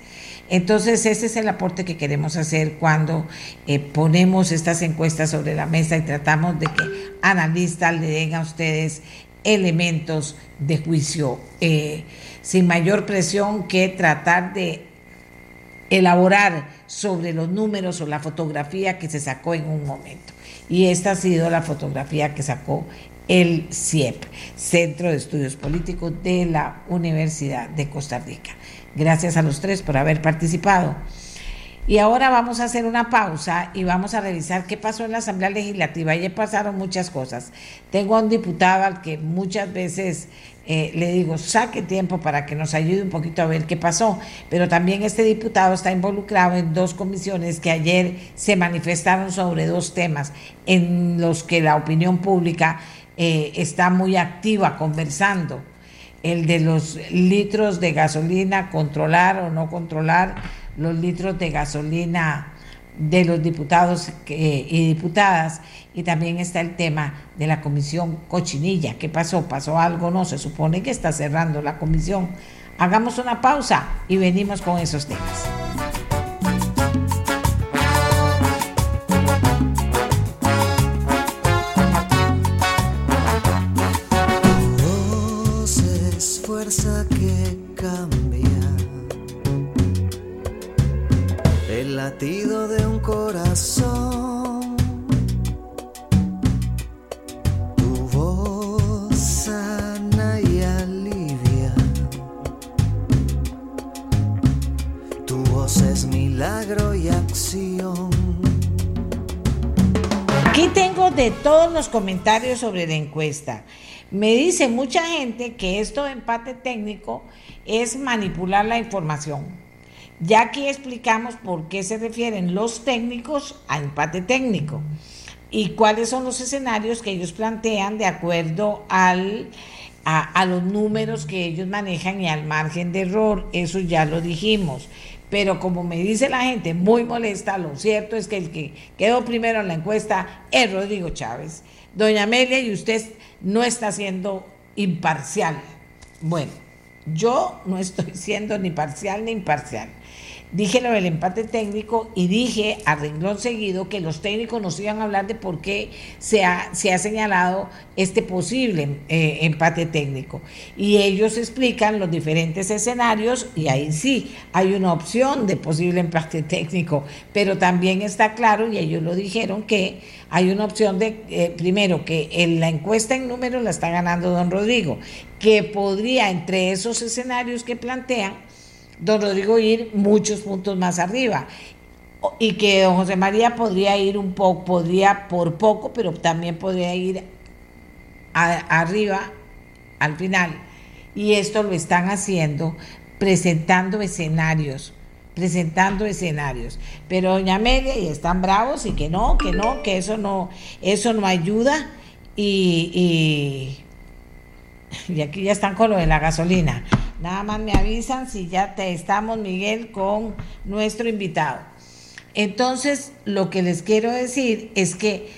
Entonces, ese es el aporte que queremos hacer cuando eh, ponemos estas encuestas sobre la mesa y tratamos de que analistas le den a ustedes elementos de juicio eh, sin mayor presión que tratar de elaborar sobre los números o la fotografía que se sacó en un momento. Y esta ha sido la fotografía que sacó el CIEP, Centro de Estudios Políticos de la Universidad de Costa Rica. Gracias a los tres por haber participado. Y ahora vamos a hacer una pausa y vamos a revisar qué pasó en la Asamblea Legislativa. Ayer pasaron muchas cosas. Tengo a un diputado al que muchas veces eh, le digo, saque tiempo para que nos ayude un poquito a ver qué pasó. Pero también este diputado está involucrado en dos comisiones que ayer se manifestaron sobre dos temas en los que la opinión pública eh, está muy activa conversando. El de los litros de gasolina, controlar o no controlar los litros de gasolina de los diputados y diputadas y también está el tema de la comisión cochinilla. ¿Qué pasó? ¿Pasó algo? No, se supone que está cerrando la comisión. Hagamos una pausa y venimos con esos temas. Que latido de un corazón. Tu voz sana y alivia. Tu voz es milagro y acción. Aquí tengo de todos los comentarios sobre la encuesta. Me dice mucha gente que esto de empate técnico es manipular la información. Ya aquí explicamos por qué se refieren los técnicos a empate técnico y cuáles son los escenarios que ellos plantean de acuerdo al, a, los números que ellos manejan y al margen de error. Eso ya lo dijimos. Pero como me dice la gente muy molesta, lo cierto es que el que quedó primero en la encuesta es Rodrigo Chávez. Doña Amelia, y usted no está siendo imparcial. Bueno, yo no estoy siendo ni parcial ni imparcial. Dije lo del empate técnico y dije a renglón seguido que los técnicos nos iban a hablar de por qué se ha, se ha señalado este posible eh, empate técnico. Y ellos explican los diferentes escenarios y ahí sí hay una opción de posible empate técnico, pero también está claro, y ellos lo dijeron, que hay una opción de, eh, primero, que en la encuesta en números la está ganando don Rodrigo, que podría entre esos escenarios que plantean, don Rodrigo ir muchos puntos más arriba y que don José María podría ir un poco, podría por poco, pero también podría ir arriba al final. Y esto lo están haciendo presentando escenarios, presentando escenarios. Pero doña Amelia y están bravos y que no, que no, que eso no, eso no ayuda. Y, y, y aquí ya están con lo de la gasolina. Nada más me avisan si ya te estamos, Miguel, con nuestro invitado. Entonces, lo que les quiero decir es que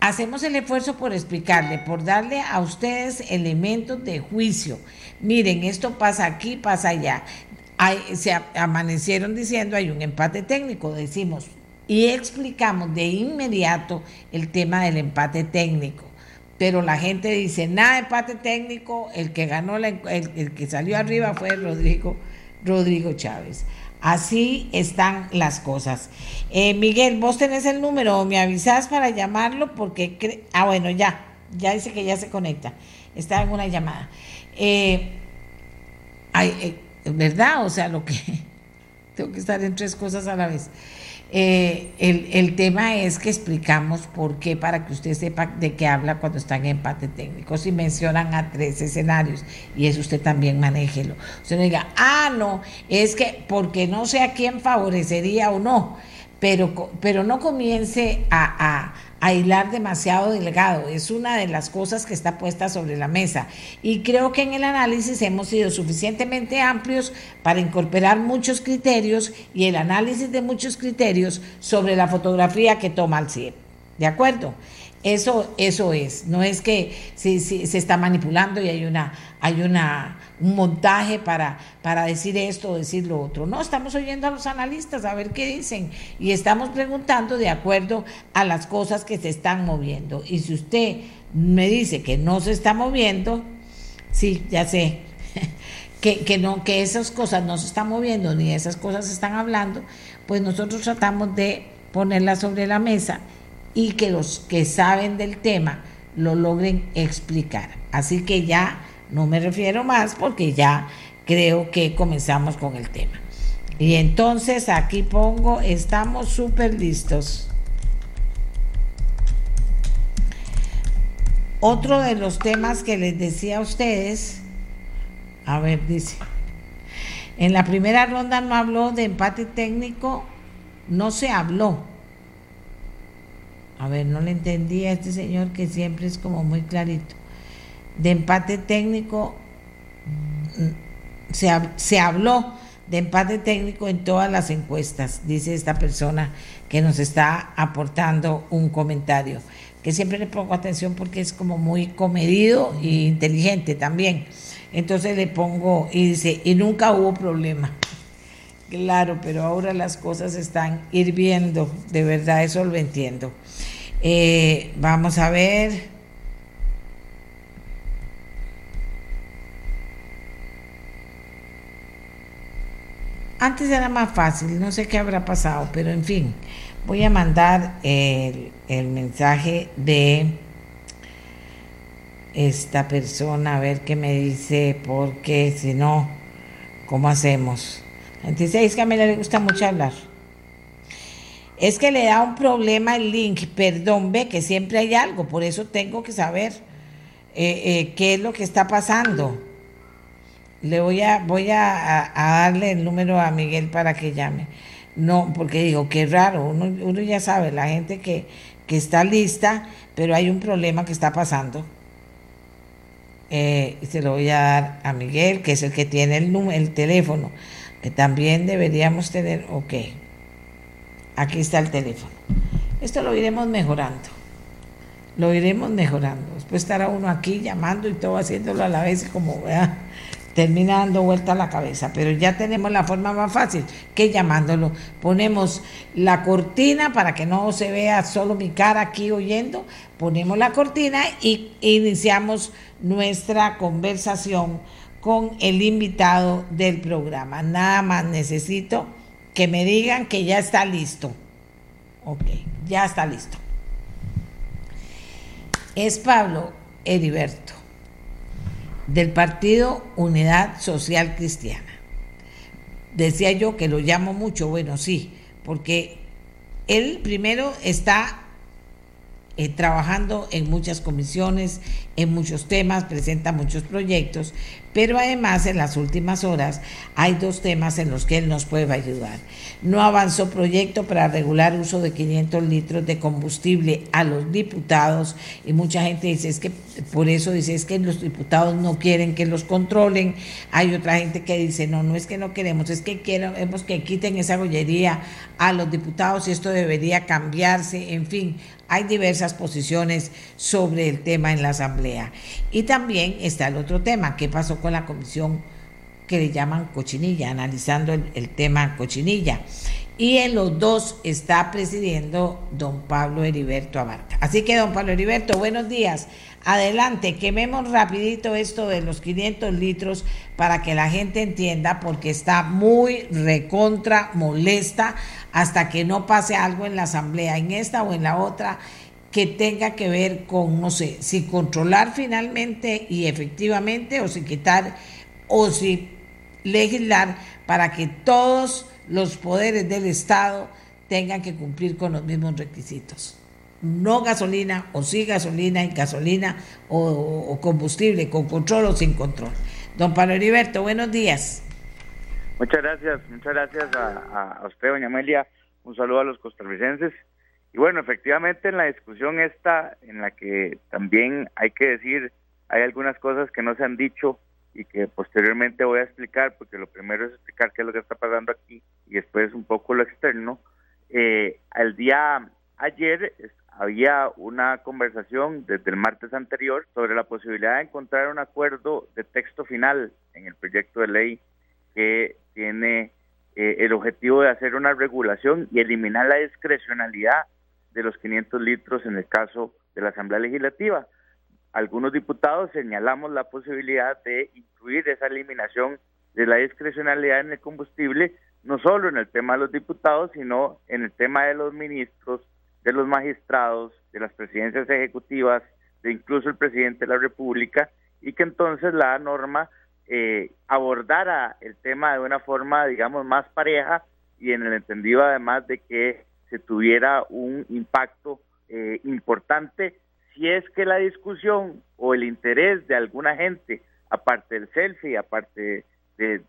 hacemos el esfuerzo por explicarle, por darle a ustedes elementos de juicio. Miren, esto pasa aquí, pasa allá. se amanecieron diciendo hay un empate técnico, decimos, y explicamos de inmediato el tema del empate técnico pero la gente dice, nada empate técnico, el que ganó, el, que salió arriba fue Rodrigo, Rodrigo Chávez. Así están las cosas. Eh, Miguel, vos tenés el número, me avisás para llamarlo porque... Ah, bueno, ya, ya dice que ya se conecta. Está en una llamada. Eh, eh, ¿Verdad? O sea, lo que... Tengo que estar en tres cosas a la vez. Eh, el, tema es que explicamos por qué, para que usted sepa de qué habla cuando está en empate técnico. Si mencionan a tres escenarios, y eso usted también manéjelo. Usted no diga, ah, no, es que porque no sé a quién favorecería o no, pero, pero no comience a hilar demasiado delgado. Es una de las cosas que está puesta sobre la mesa. Y creo que en el análisis hemos sido suficientemente amplios para incorporar muchos criterios y el análisis de muchos criterios sobre la fotografía que toma el CIEP. ¿De acuerdo? Eso, eso es. No es que se está manipulando y hay una, hay una un montaje para, para decir esto o decir lo otro. No, estamos oyendo a los analistas a ver qué dicen y estamos preguntando de acuerdo a las cosas que se están moviendo. Y si usted me dice que no se está moviendo, sí, ya sé, que, que, no, que esas cosas no se están moviendo ni esas cosas se están hablando, pues nosotros tratamos de ponerlas sobre la mesa y que los que saben del tema lo logren explicar. Así que ya no me refiero más porque ya creo que comenzamos con el tema. Y entonces aquí pongo, estamos súper listos. Otro de los temas que les decía a ustedes, a ver, dice, en la primera ronda no habló de empate técnico, no se habló. A ver, no le entendí a este señor que siempre es como muy clarito de empate técnico, se, se habló de empate técnico en todas las encuestas, dice esta persona que nos está aportando un comentario, que siempre le pongo atención porque es como muy comedido e inteligente también. Entonces le pongo y dice, y nunca hubo problema. Claro, pero ahora las cosas están hirviendo, de verdad, eso lo entiendo. Eh, vamos a ver. Antes era más fácil, no sé qué habrá pasado, pero en fin, voy a mandar el, mensaje de esta persona a ver qué me dice, porque si no, ¿cómo hacemos? Entonces, que a mí le gusta mucho hablar. Es que le da un problema el link, perdón, ve que siempre hay algo, por eso tengo que saber eh, eh, qué es lo que está pasando. Le voy a, voy a, darle el número a Miguel para que llame. No, porque digo, qué raro, uno, uno ya sabe, la gente que, que, está lista, pero hay un problema que está pasando. Eh, se lo voy a dar a Miguel, que es el que tiene el, el teléfono, que también deberíamos tener, ok, aquí está el teléfono. Esto lo iremos mejorando, lo iremos mejorando. Después estará uno aquí llamando y todo haciéndolo a la vez, como, vea termina dando vuelta a la cabeza, pero ya tenemos la forma más fácil que llamándolo. Ponemos la cortina para que no se vea solo mi cara aquí oyendo, ponemos la cortina y iniciamos nuestra conversación con el invitado del programa. Nada más necesito que me digan que ya está listo. Ok, ya está listo. Es Pablo Heriberto del Partido Unidad Social Cristiana. Decía yo que lo llamo mucho, bueno, sí, porque él primero está eh, trabajando en muchas comisiones, en muchos temas, presenta muchos proyectos, pero además en las últimas horas hay dos temas en los que él nos puede ayudar. No avanzó proyecto para regular uso de 500 litros de combustible a los diputados y mucha gente dice es que por eso dice es que los diputados no quieren que los controlen. Hay otra gente que dice no, no es que no queremos, es que queremos que quiten esa gollería a los diputados y esto debería cambiarse. En fin, hay diversas posiciones sobre el tema en la Asamblea. Y también está el otro tema, ¿qué pasó con la comisión que le llaman cochinilla, analizando el, tema cochinilla? Y en los dos está presidiendo don Pablo Heriberto Abarca. Así que, don Pablo Heriberto, buenos días. Adelante, quememos rapidito esto de los 500 litros para que la gente entienda, porque está muy recontra molesta hasta que no pase algo en la asamblea, en esta o en la otra, que tenga que ver con, no sé, si controlar finalmente y efectivamente, o si quitar, o si legislar para que todos los poderes del Estado tengan que cumplir con los mismos requisitos. No gasolina, o sí gasolina, y gasolina, o, combustible, con control o sin control. Don Pablo Heriberto, buenos días. Muchas gracias, muchas gracias a, usted, doña Amelia. Un saludo a los costarricenses. Y bueno, efectivamente en la discusión esta, en la que también hay que decir, hay algunas cosas que no se han dicho y que posteriormente voy a explicar, porque lo primero es explicar qué es lo que está pasando aquí y después un poco lo externo. Eh, al día ayer había una conversación desde el martes anterior sobre la posibilidad de encontrar un acuerdo de texto final en el proyecto de ley que tiene eh, el objetivo de hacer una regulación y eliminar la discrecionalidad de los 500 litros en el caso de la Asamblea Legislativa. Algunos diputados señalamos la posibilidad de incluir esa eliminación de la discrecionalidad en el combustible, no solo en el tema de los diputados, sino en el tema de los ministros, de los magistrados, de las presidencias ejecutivas, de incluso el presidente de la República, y que entonces la norma eh, abordara el tema de una forma, digamos, más pareja y en el entendido además de que se tuviera un impacto eh, importante si es que la discusión o el interés de alguna gente, aparte del selfie, aparte de,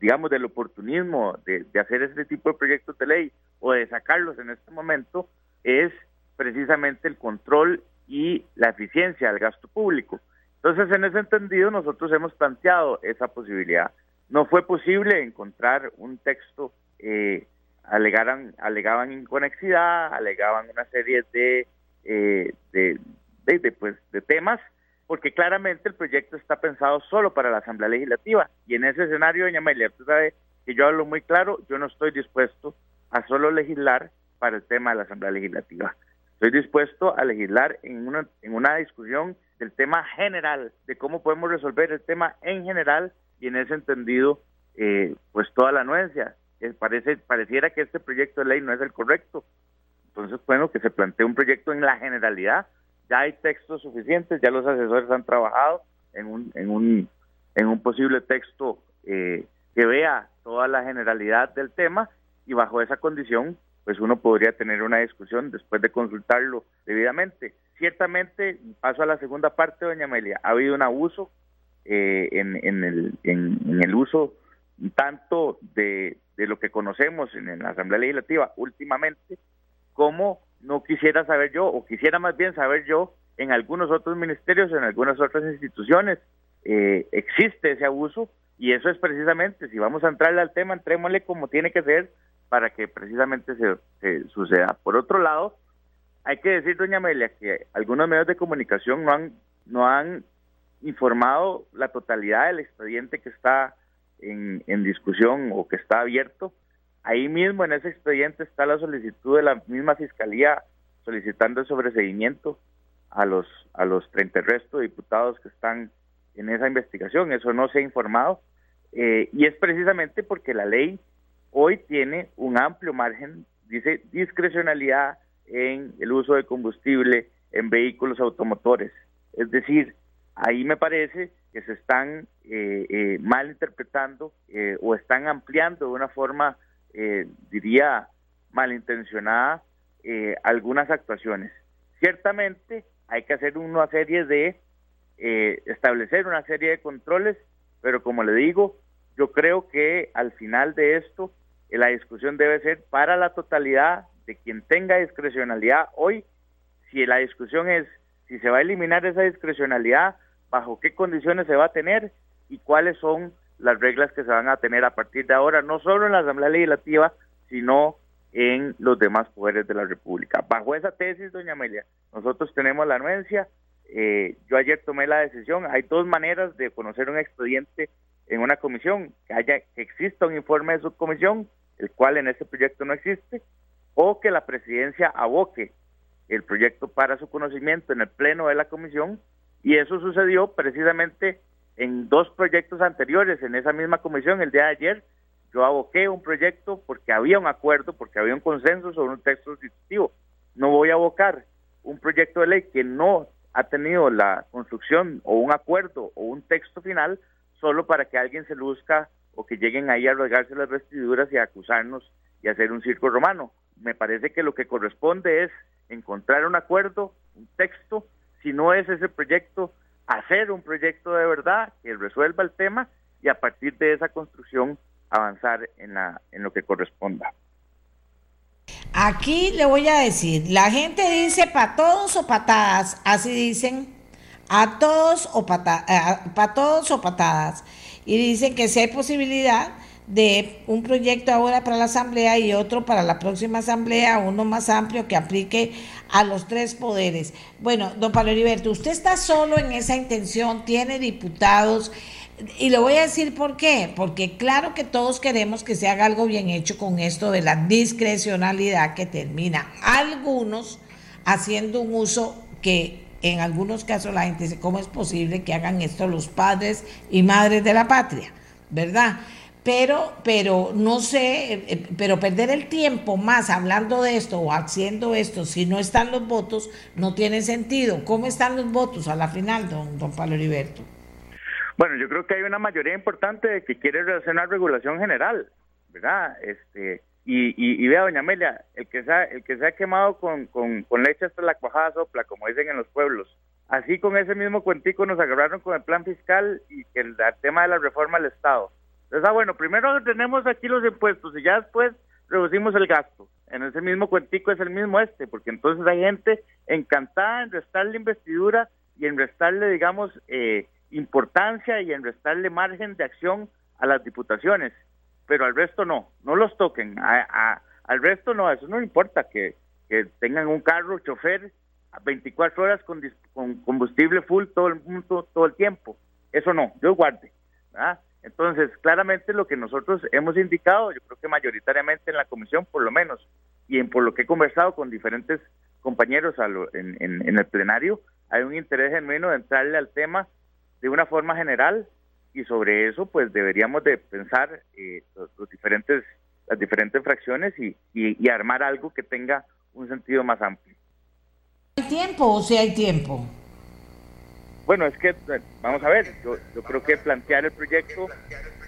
digamos, del oportunismo de, de hacer este tipo de proyectos de ley o de sacarlos en este momento, es precisamente el control y la eficiencia del gasto público. Entonces, en ese entendido, nosotros hemos planteado esa posibilidad. No fue posible encontrar un texto, eh, alegaran, alegaban inconexidad, alegaban una serie de, eh, de, de, pues, de temas, porque claramente el proyecto está pensado solo para la Asamblea Legislativa. Y en ese escenario, doña Amelia, usted sabe que yo hablo muy claro, yo no estoy dispuesto a solo legislar para el tema de la Asamblea Legislativa. Estoy dispuesto a legislar en una, en una discusión del tema general, de cómo podemos resolver el tema en general y en ese entendido, eh, pues toda la anuencia. Eh, parece, pareciera que este proyecto de ley no es el correcto. Entonces, bueno, que se plantee un proyecto en la generalidad. Ya hay textos suficientes, ya los asesores han trabajado en un, en un, en un posible texto eh, que vea toda la generalidad del tema y bajo esa condición, pues uno podría tener una discusión después de consultarlo debidamente ciertamente, paso a la segunda parte, doña Amelia, ha habido un abuso eh, en, en, el, en, el uso tanto de, lo que conocemos en, la Asamblea Legislativa últimamente, como no quisiera saber yo, o quisiera más bien saber yo, en algunos otros ministerios, en algunas otras instituciones, eh, existe ese abuso y eso es precisamente, si vamos a entrarle al tema, entrémosle como tiene que ser para que precisamente se, se suceda. Por otro lado, hay que decir, doña Amelia, que algunos medios de comunicación no han, no han informado la totalidad del expediente que está en, discusión o que está abierto. Ahí mismo en ese expediente está la solicitud de la misma fiscalía solicitando el sobreseguimiento a los a los 30 restos de diputados que están en esa investigación. Eso no se ha informado eh, y es precisamente porque la ley hoy tiene un amplio margen, dice discrecionalidad en el uso de combustible en vehículos automotores. Es decir, ahí me parece que se están eh, eh, mal interpretando eh, o están ampliando de una forma, diría, malintencionada algunas actuaciones. Ciertamente hay que hacer una serie de, establecer una serie de controles, pero como le digo, yo creo que al final de esto la discusión debe ser para la totalidad de quien tenga discrecionalidad hoy, si la discusión es si se va a eliminar esa discrecionalidad, bajo qué condiciones se va a tener y cuáles son las reglas que se van a tener a partir de ahora, no solo en la Asamblea Legislativa, sino en los demás poderes de la República. Bajo esa tesis, doña Amelia, nosotros tenemos la anuencia. Eh, yo ayer tomé la decisión. Hay dos maneras de conocer un expediente en una comisión: que haya que exista un informe de subcomisión, el cual en este proyecto no existe, o que la presidencia aboque el proyecto para su conocimiento en el pleno de la comisión y eso sucedió precisamente en dos proyectos anteriores en esa misma comisión el día de ayer yo aboqué un proyecto porque había un acuerdo, porque había un consenso sobre un texto sustitutivo. No voy a abocar un proyecto de ley que no ha tenido la construcción o un acuerdo o un texto final solo para que alguien se luzca o que lleguen ahí a rasgarse las vestiduras y a acusarnos y hacer un circo romano me parece que lo que corresponde es encontrar un acuerdo, un texto, si no es ese proyecto, hacer un proyecto de verdad que resuelva el tema y a partir de esa construcción avanzar en, la, en lo que corresponda. Aquí le voy a decir, la gente dice para todos o patadas, así dicen, a todos o para todos o patadas, y dicen que si hay posibilidad de un proyecto ahora para la Asamblea y otro para la próxima Asamblea, uno más amplio que aplique a los tres poderes. Bueno, don Pablo Heriberto, usted está solo en esa intención, tiene diputados. Y le voy a decir por qué, porque claro que todos queremos que se haga algo bien hecho con esto de la discrecionalidad que termina algunos haciendo un uso que en algunos casos la gente dice, ¿cómo es posible que hagan esto los padres y madres de la patria? ¿Verdad? Pero, pero no sé, eh, eh, pero perder el tiempo más hablando de esto o haciendo esto, si no están los votos, no tiene sentido. ¿Cómo están los votos a la final, don, don Pablo Heriberto? Bueno, yo creo que hay una mayoría importante de que quiere hacer una regulación general, ¿verdad? Este, y, y, vea, doña Amelia, el que se ha, el que se ha quemado con, con, leche hasta la cuajada sopla, como dicen en los pueblos. Así con ese mismo cuentico nos agarraron con el plan fiscal y que el tema de la reforma del Estado ah, bueno, primero tenemos aquí los impuestos y ya después reducimos el gasto. En ese mismo cuentico es el mismo este, porque entonces hay gente encantada en restarle investidura y en restarle, digamos, eh, importancia y en restarle margen de acción a las diputaciones, pero al resto no, no los toquen, a, al resto no, eso no importa, que, que tengan un carro, chofer, a 24 horas con, con combustible full todo el, mundo, todo el tiempo, eso no, yo guarde, ¿verdad? Entonces, claramente lo que nosotros hemos indicado, yo creo que mayoritariamente en la comisión, por lo menos, y en por lo que he conversado con diferentes compañeros en, el plenario, hay un interés genuino de entrarle al tema de una forma general y sobre eso, pues deberíamos de pensar eh, los, diferentes las diferentes fracciones y, y armar algo que tenga un sentido más amplio. ¿Hay tiempo o si hay tiempo? Bueno, es que, eh, vamos a ver, yo, creo que plantear el proyecto,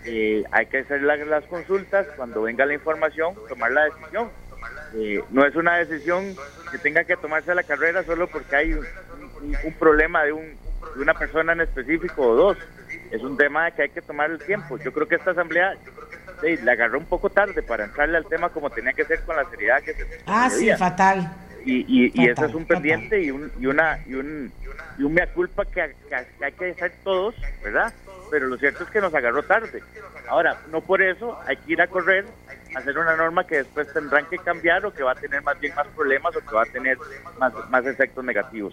eh, hay que hacer las, consultas, cuando venga la información, tomar la decisión. Eh, no es una decisión que tenga que tomarse la carrera solo porque hay un, problema de, un, de una persona en específico o dos. Es un tema que hay que tomar el tiempo. Yo creo que esta asamblea sí, la agarró un poco tarde para entrarle al tema como tenía que ser con la seriedad que se Ah, sí, fatal y, y, eso es un pendiente y, un, y, una, y, un, y un mea culpa que, hay que hacer todos, ¿verdad? Pero lo cierto es que nos agarró tarde. Ahora, no por eso hay que ir a correr, hacer una norma que después tendrán que cambiar o que va a tener más bien más problemas o que va a tener más, más efectos negativos.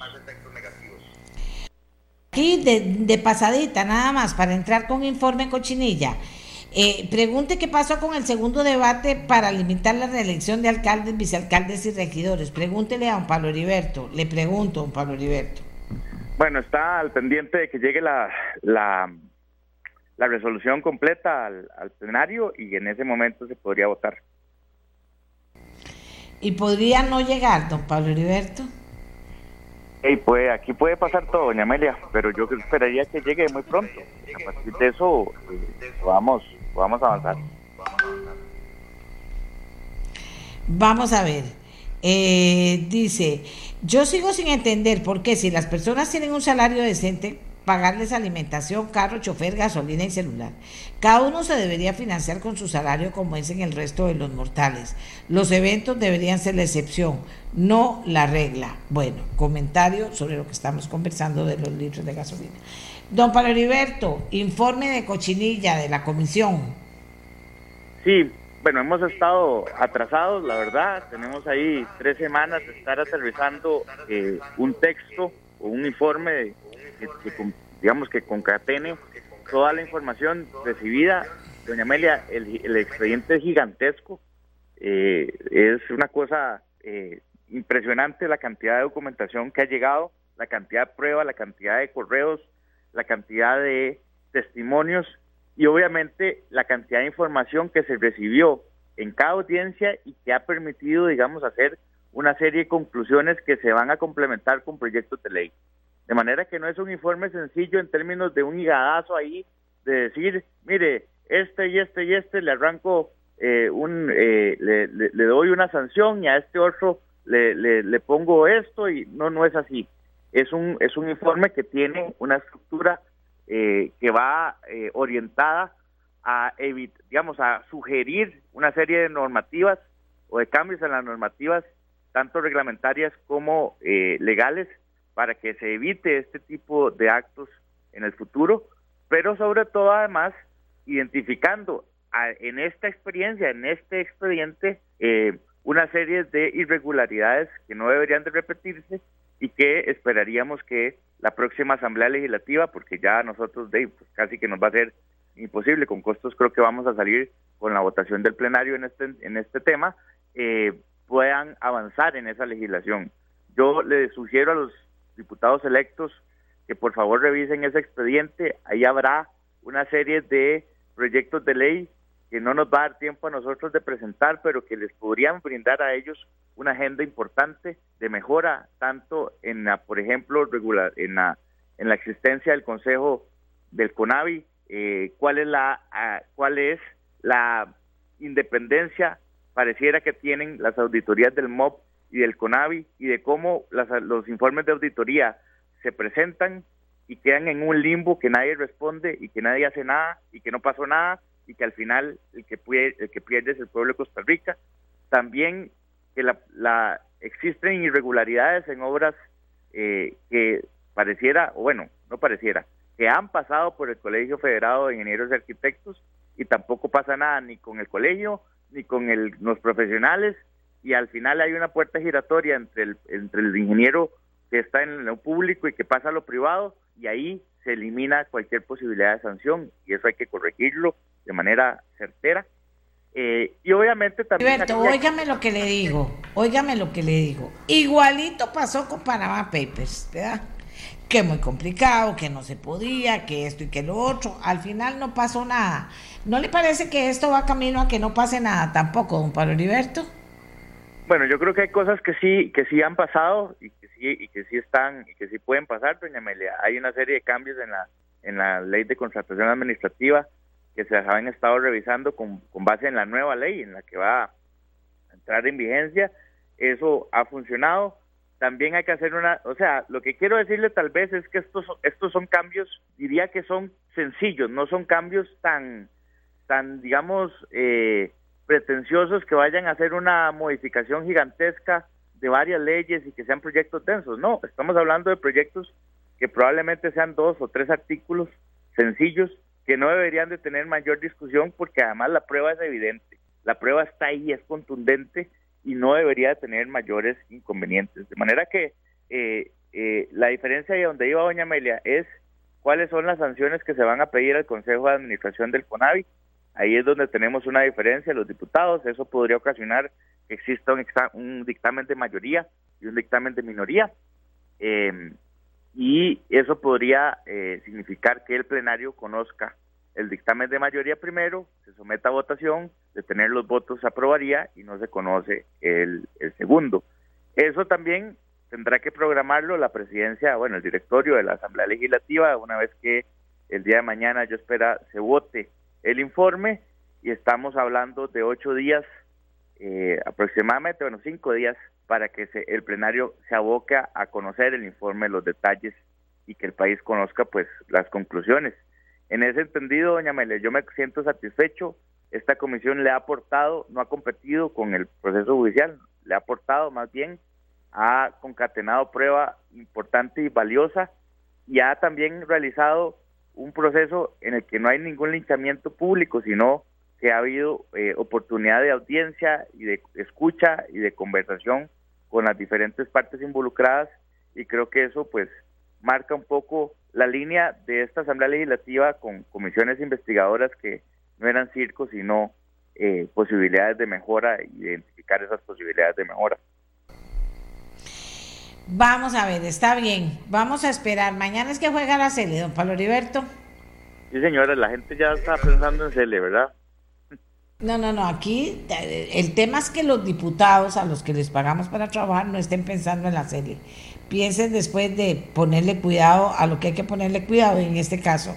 Aquí de, de pasadita, nada más, para entrar con informe cochinilla. Eh, pregunte qué pasó con el segundo debate para limitar la reelección de alcaldes, vicealcaldes y regidores. Pregúntele a don Pablo Heriberto. Le pregunto, don Pablo Heriberto. Bueno, está al pendiente de que llegue la, la, resolución completa al, plenario y en ese momento se podría votar. ¿Y podría no llegar, don Pablo Heriberto? Hey, pues aquí puede pasar todo, doña Amelia, pero yo esperaría que llegue muy pronto. A partir de eso, eh, vamos vamos a avanzar. Vamos a ver. Eh, dice, yo sigo sin entender por qué si las personas tienen un salario decente, pagarles alimentación, carro, chofer, gasolina y celular. Cada uno se debería financiar con su salario como es en el resto de los mortales. Los eventos deberían ser la excepción, no la regla. Bueno, comentario sobre lo que estamos conversando de los litros de gasolina. Don Pablo Heriberto, informe de cochinilla de la comisión. Sí, bueno, hemos estado atrasados, la verdad. Tenemos ahí tres semanas de estar aterrizando eh, un texto o un informe que, digamos, que concatene toda la información recibida. Doña Amelia, el, expediente es gigantesco. Eh, es una cosa eh, impresionante la cantidad de documentación que ha llegado, la cantidad de pruebas, la cantidad de correos, la cantidad de testimonios y obviamente la cantidad de información que se recibió en cada audiencia y que ha permitido, digamos, hacer una serie de conclusiones que se van a complementar con proyectos de ley. De manera que no es un informe sencillo en términos de un higadazo ahí, de decir, mire, este y este y este le arranco eh, un, eh, le, le, doy una sanción y a este otro le, le, pongo esto y no, no es así es un, es un informe que tiene una estructura eh, que va eh, orientada a, digamos, a sugerir una serie de normativas o de cambios en las normativas, tanto reglamentarias como eh, legales, para que se evite este tipo de actos en el futuro, pero sobre todo además identificando en esta experiencia, en este expediente, eh, una serie de irregularidades que no deberían de repetirse y que esperaríamos que la próxima Asamblea Legislativa, porque ya nosotros de, pues, casi que nos va a ser imposible, con costos creo que vamos a salir con la votación del plenario en este, en este tema, eh, puedan avanzar en esa legislación. Yo le sugiero a los diputados electos que por favor revisen ese expediente, ahí habrá una serie de proyectos de ley que no nos va a dar tiempo a nosotros de presentar, pero que les podrían brindar a ellos una agenda importante de mejora, tanto en la, por ejemplo, regular, en la, en la existencia del Consejo del CONAVI, eh, cuál es la cuál es la independencia pareciera que tienen las auditorías del MOB y del CONAVI y de cómo los informes de auditoría se presentan y quedan en un limbo que nadie responde y que nadie hace nada y que no pasó nada y que al final el que, el que pierde es el pueblo de Costa Rica. También que la, existen irregularidades en obras eh, que pareciera, o bueno, no pareciera, que han pasado por el Colegio Federado de Ingenieros y Arquitectos y tampoco pasa nada ni con el colegio ni con el, los profesionales y al final hay una puerta giratoria entre el, entre el ingeniero que está en lo público y que pasa a lo privado y ahí se elimina cualquier posibilidad de sanción y eso hay que corregirlo de manera certera. Eh, y obviamente también... Alberto, óigame lo que le digo, óigame lo que le digo. Igualito pasó con Panama Papers, ¿verdad? Que muy complicado, que no se podía, que esto y que lo otro. Al final no pasó nada. ¿No le parece que esto va camino a que no pase nada tampoco, don Pablo Heriberto? Bueno, yo creo que hay cosas que sí, que sí han pasado y y que sí están y que sí pueden pasar, doña Amelia. Hay una serie de cambios en la en la ley de contratación administrativa que se han estado revisando con, con base en la nueva ley en la que va a entrar en vigencia. Eso ha funcionado. También hay que hacer una, o sea, lo que quiero decirle tal vez es que estos estos son cambios, diría que son sencillos, no son cambios tan tan digamos eh, pretenciosos que vayan a hacer una modificación gigantesca de varias leyes y que sean proyectos densos. No, estamos hablando de proyectos que probablemente sean dos o tres artículos sencillos que no deberían de tener mayor discusión porque además la prueba es evidente. La prueba está ahí, es contundente y no debería de tener mayores inconvenientes. De manera que eh, eh, la diferencia de donde iba doña Amelia es cuáles son las sanciones que se van a pedir al Consejo de Administración del CONAVI. Ahí es donde tenemos una diferencia, los diputados, eso podría ocasionar que exista un, dictamen de mayoría y un dictamen de minoría. Em, y eso podría eh, significar que el plenario conozca el dictamen de mayoría primero, se someta a votación, de tener los votos se aprobaría y no se conoce el, el segundo. Eso también tendrá que programarlo la presidencia, bueno, el directorio de la Asamblea Legislativa, una vez que el día de mañana yo espera se vote el informe y estamos hablando de ocho días eh, aproximadamente, bueno, cinco días para que se, el plenario se aboca a conocer el informe, los detalles y que el país conozca pues las conclusiones. En ese entendido, doña Mele, yo me siento satisfecho. Esta comisión le ha aportado, no ha competido con el proceso judicial, le ha aportado más bien, ha concatenado prueba importante y valiosa y ha también realizado un proceso en el que no hay ningún linchamiento público, sino que ha habido eh, oportunidad de audiencia y de escucha y de conversación con las diferentes partes involucradas y creo que eso pues marca un poco la línea de esta Asamblea Legislativa con comisiones investigadoras que no eran circos sino eh, posibilidades de mejora y identificar esas posibilidades de mejora. Vamos a ver, está bien, vamos a esperar. Mañana es que juega la Cele, don Pablo Heriberto. Sí, señora, la gente ya está pensando en Cele, ¿verdad? No, no, no, aquí el tema es que los diputados a los que les pagamos para trabajar no estén pensando en la serie. Piensen después de ponerle cuidado a lo que hay que ponerle cuidado, en este caso,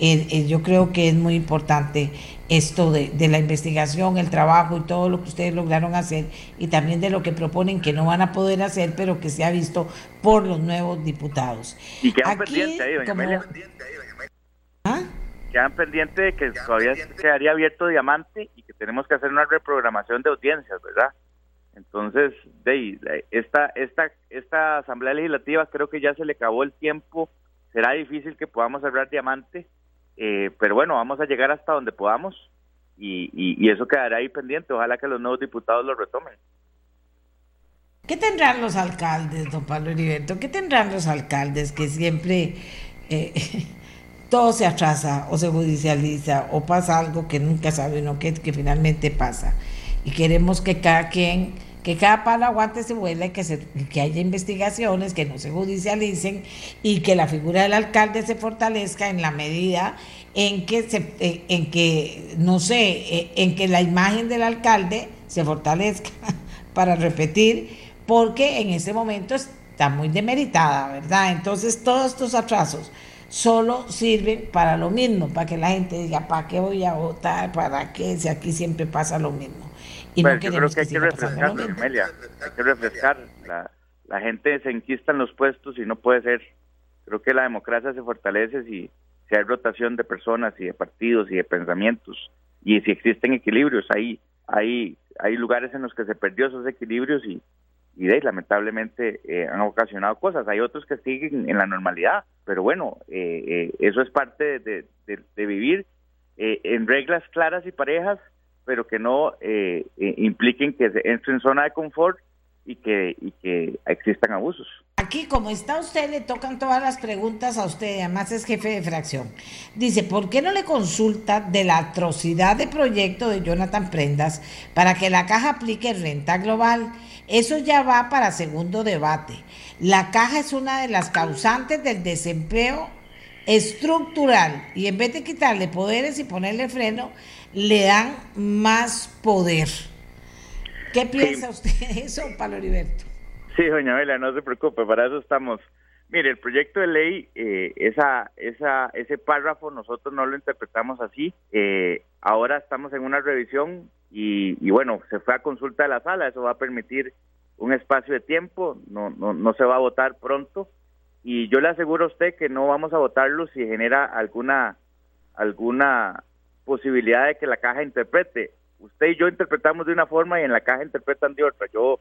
eh, eh, yo creo que es muy importante esto de, la investigación, el trabajo y todo lo que ustedes lograron hacer y también de lo que proponen que no van a poder hacer, pero que se ha visto por los nuevos diputados. Y quedan pendientes ahí, ¿Ah? Quedan pendientes de que todavía quedaría abierto diamante y que tenemos que hacer una reprogramación de audiencias, ¿verdad? Entonces, de esta, esta, esta Asamblea Legislativa creo que ya se le acabó el tiempo, será difícil que podamos cerrar diamante, eh, pero bueno, vamos a llegar hasta donde podamos y, y, eso quedará ahí pendiente. Ojalá que los nuevos diputados lo retomen. ¿Qué tendrán los alcaldes, don Pablo Heriberto? ¿Qué tendrán los alcaldes que siempre eh, todo se atrasa o se judicializa o pasa algo que nunca sabe uno que, que finalmente pasa? Y queremos que cada quien que cada palo aguante se vuela y que, se, que haya investigaciones, que no se judicialicen y que la figura del alcalde se fortalezca en la medida en que, se, eh, en que no sé, eh, en que la imagen del alcalde se fortalezca para repetir, porque en este momento está muy demeritada, ¿verdad? Entonces todos estos atrasos solo sirven para lo mismo, para que la gente diga, ¿para qué voy a votar? ¿Para qué? Si aquí siempre pasa lo mismo. Y yo creo que, hay que refrescar, Amelia, hay que refrescar. La, la gente se enquista en los puestos y no puede ser. Creo que la democracia se fortalece si, si hay rotación de personas y de partidos y de pensamientos y si existen equilibrios. Hay, hay, hay lugares en los que se perdió esos equilibrios y, y de, lamentablemente eh, han ocasionado cosas. Hay otros que siguen en la normalidad, pero bueno, eh, eh, eso es parte de, de, de vivir en reglas claras y parejas pero que no eh, eh, impliquen que se entre en zona de confort y que, y que existan abusos. Aquí, como está usted, le tocan todas las preguntas a usted, además es jefe de fracción. Dice, ¿por qué no le consulta de la atrocidad de proyecto de Jonathan Prendas para que la caja aplique renta global? Eso ya va para segundo debate. La caja es una de las causantes del desempleo estructural y en vez de quitarle poderes y ponerle freno, le dan más poder. ¿Qué piensa usted de eso, Pablo Heriberto? Sí, doña Vela, no se preocupe, para eso estamos. Mire, el proyecto de ley, eh, esa, esa, ese párrafo nosotros no lo interpretamos así. Eh, ahora estamos en una revisión y, y, bueno, se fue a consulta de la sala, eso va a permitir un espacio de tiempo, no, no, no se va a votar pronto y yo le aseguro a usted que no vamos a votarlo si genera alguna alguna posibilidad de que la caja interprete. Usted y yo interpretamos de una forma y en la caja interpretan de otra. Yo,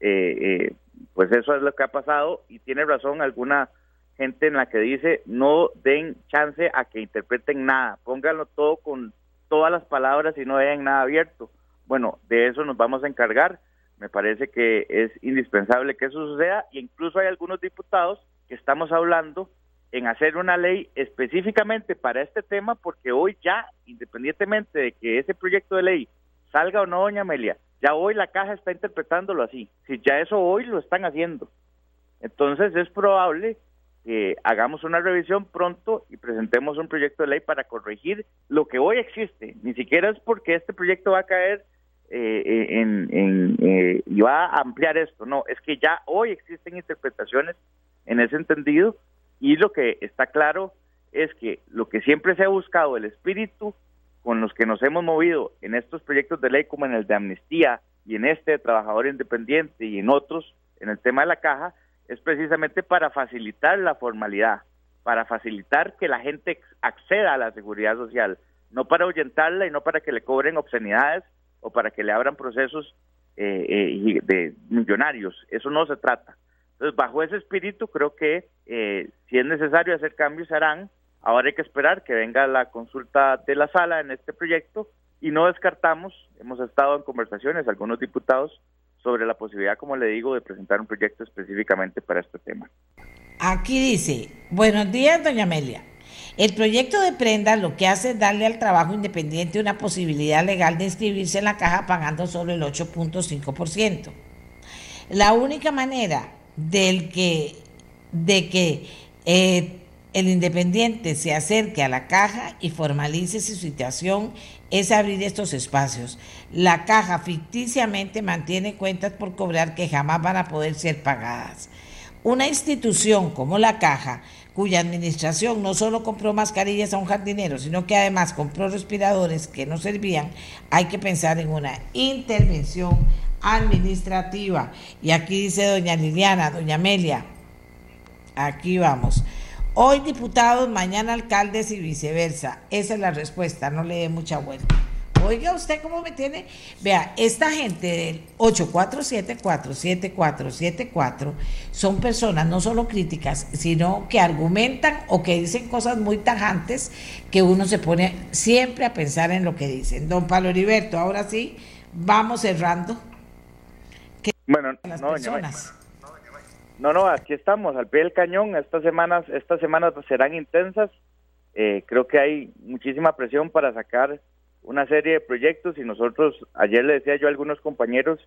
eh, eh, pues eso es lo que ha pasado y tiene razón alguna gente en la que dice no den chance a que interpreten nada, pónganlo todo con todas las palabras y no dejen nada abierto. Bueno, de eso nos vamos a encargar. Me parece que es indispensable que eso suceda y incluso hay algunos diputados que estamos hablando en hacer una ley específicamente para este tema, porque hoy ya, independientemente de que ese proyecto de ley salga o no, doña Amelia, ya hoy la caja está interpretándolo así. Si ya eso hoy lo están haciendo. Entonces es probable que hagamos una revisión pronto y presentemos un proyecto de ley para corregir lo que hoy existe. Ni siquiera es porque este proyecto va a caer eh, eh, en, eh, y va a ampliar esto. No, es que ya hoy existen interpretaciones en ese entendido y lo que está claro es que lo que siempre se ha buscado, el espíritu con los que nos hemos movido en estos proyectos de ley como en el de amnistía y en este de trabajador independiente y en otros, en el tema de la caja, es precisamente para facilitar la formalidad, para facilitar que la gente acceda a la seguridad social, no para ahuyentarla y no para que le cobren obscenidades o para que le abran procesos eh, eh, de millonarios. Eso no se trata. Entonces, bajo ese espíritu, creo que eh, si es necesario hacer cambios, se harán. Ahora hay que esperar que venga la consulta de la sala en este proyecto y no descartamos, hemos estado en conversaciones, algunos diputados, sobre la posibilidad, como le digo, de presentar un proyecto específicamente para este tema. Aquí dice, buenos días, doña Amelia. El proyecto de prenda lo que hace es darle al trabajo independiente una posibilidad legal de inscribirse en la caja pagando solo el 8.5%. La única manera del que, de que eh, el independiente se acerque a la caja y formalice su situación es abrir estos espacios. La caja ficticiamente mantiene cuentas por cobrar que jamás van a poder ser pagadas. Una institución como la caja, cuya administración no solo compró mascarillas a un jardinero, sino que además compró respiradores que no servían, hay que pensar en una intervención administrativa. Y aquí dice doña Liliana, doña Amelia, aquí vamos. Hoy diputados, mañana alcaldes y viceversa. Esa es la respuesta, no le dé mucha vuelta. Oiga usted cómo me tiene. Vea, esta gente del 847-47474 son personas no solo críticas, sino que argumentan o que dicen cosas muy tajantes que uno se pone siempre a pensar en lo que dicen. Don Pablo Heriberto, ahora sí, vamos cerrando. bueno, las no, personas? No, no, aquí estamos, al pie del cañón. Estas semanas, estas semanas serán intensas. Eh, creo que hay muchísima presión para sacar una serie de proyectos y nosotros, ayer le decía yo a algunos compañeros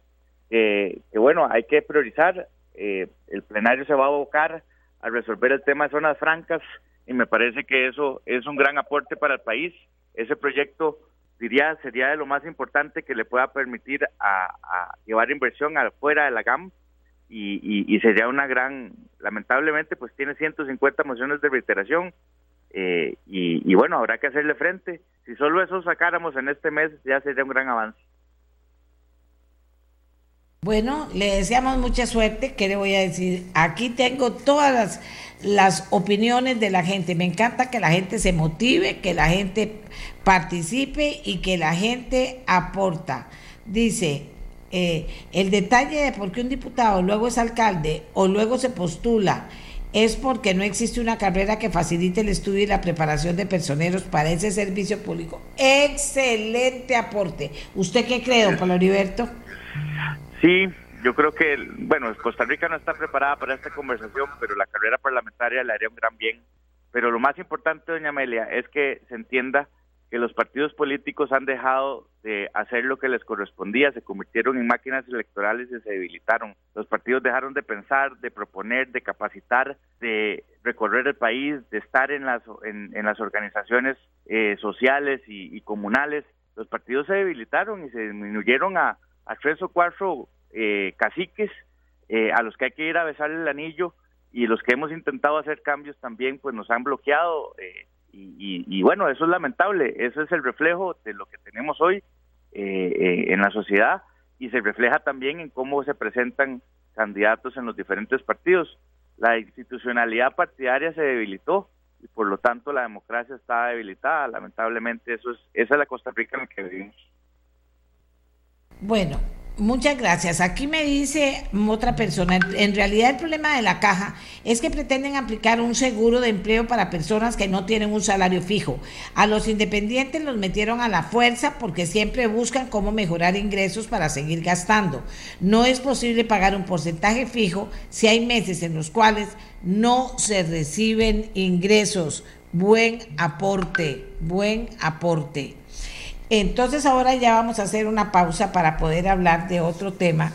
que, bueno, hay que priorizar. Eh, el plenario se va a abocar a resolver el tema de zonas francas y me parece que eso es un gran aporte para el país. Ese proyecto, diría, sería de lo más importante que le pueda permitir a, llevar inversión afuera de la GAM y, sería una gran, lamentablemente, pues tiene 150 mociones de reiteración eh, y, bueno, habrá que hacerle frente. Si solo eso sacáramos en este mes, ya sería un gran avance. Bueno, le deseamos mucha suerte. ¿Qué le voy a decir? Aquí tengo todas las, las, opiniones de la gente. Me encanta que la gente se motive, que la gente participe y que la gente aporta. Dice, eh, el detalle de por qué un diputado luego es alcalde o luego se postula es porque no existe una carrera que facilite el estudio y la preparación de personeros para ese servicio público. Excelente aporte. ¿Usted qué cree, don Pablo Heriberto? Sí, yo creo que, bueno, Costa Rica no está preparada para esta conversación, pero la carrera parlamentaria le haría un gran bien. Pero lo más importante, doña Amelia, es que se entienda que los partidos políticos han dejado de hacer lo que les correspondía, se convirtieron en máquinas electorales y se debilitaron. Los partidos dejaron de pensar, de proponer, de capacitar, de recorrer el país, de estar en las, en, las organizaciones eh, sociales y, comunales. Los partidos se debilitaron y se disminuyeron a, a tres o cuatro eh, caciques eh, a los que hay que ir a besar el anillo y los que hemos intentado hacer cambios también pues nos han bloqueado eh, y, bueno, eso es lamentable, eso es el reflejo de lo que tenemos hoy eh, eh, en la sociedad y se refleja también en cómo se presentan candidatos en los diferentes partidos. La institucionalidad partidaria se debilitó y por lo tanto la democracia está debilitada. Lamentablemente eso es esa es la Costa Rica en la que vivimos. Bueno, Muchas gracias. Aquí me dice otra persona, en realidad el problema de la caja es que pretenden aplicar un seguro de empleo para personas que no tienen un salario fijo. A los independientes los metieron a la fuerza porque siempre buscan cómo mejorar ingresos para seguir gastando. No es posible pagar un porcentaje fijo si hay meses en los cuales no se reciben ingresos. Buen aporte, buen aporte. Entonces ahora ya vamos a hacer una pausa para poder hablar de otro tema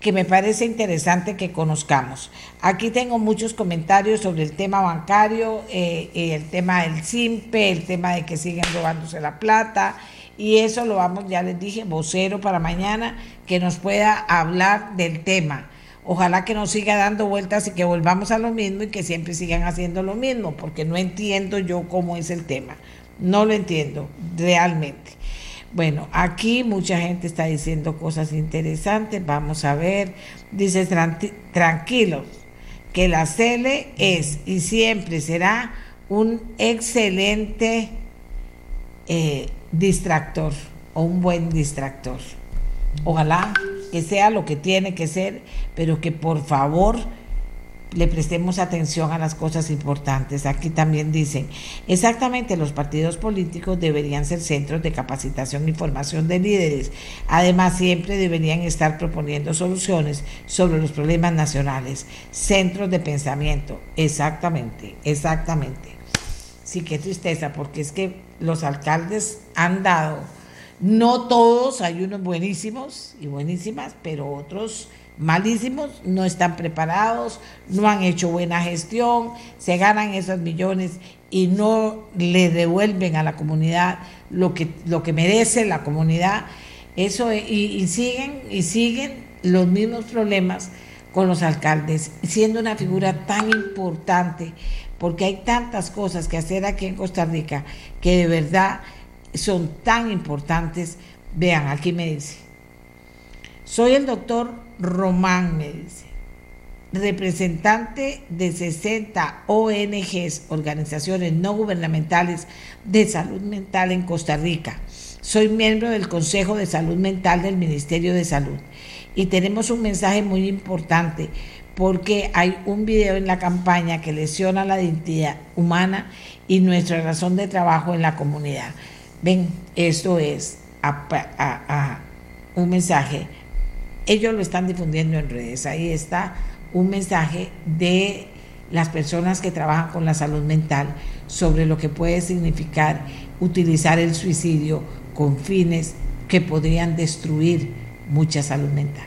que me parece interesante que conozcamos. Aquí tengo muchos comentarios sobre el tema bancario, eh, eh, el tema del SIMPE, el tema de que siguen robándose la plata, y eso lo vamos, ya les dije, vocero para mañana, que nos pueda hablar del tema. Ojalá que nos siga dando vueltas y que volvamos a lo mismo y que siempre sigan haciendo lo mismo, porque no entiendo yo cómo es el tema. No lo entiendo realmente. Bueno, aquí mucha gente está diciendo cosas interesantes. Vamos a ver. Dice tranquilos, que la CELE es y siempre será un excelente eh, distractor o un buen distractor. Ojalá que sea lo que tiene que ser, pero que por favor le prestemos atención a las cosas importantes. Aquí también dicen, exactamente los partidos políticos deberían ser centros de capacitación y formación de líderes. Además, siempre deberían estar proponiendo soluciones sobre los problemas nacionales, centros de pensamiento. Exactamente, exactamente. Sí, qué tristeza, porque es que los alcaldes han dado, no todos, hay unos buenísimos y buenísimas, pero otros malísimos, no están preparados, no han hecho buena gestión, se ganan esos millones y no le devuelven a la comunidad lo que, lo que merece la comunidad. Eso, y, y siguen, y siguen los mismos problemas con los alcaldes, siendo una figura tan importante, porque hay tantas cosas que hacer aquí en Costa Rica que de verdad son tan importantes. Vean, aquí me dice, soy el doctor Román, me dice, representante de 60 ONGs, organizaciones no gubernamentales de salud mental en Costa Rica. Soy miembro del Consejo de Salud Mental del Ministerio de Salud y tenemos un mensaje muy importante porque hay un video en la campaña que lesiona la identidad humana y nuestra razón de trabajo en la comunidad. Ven, esto es un mensaje. Ellos lo están difundiendo en redes. Ahí está un mensaje de las personas que trabajan con la salud mental sobre lo que puede significar utilizar el suicidio con fines que podrían destruir mucha salud mental.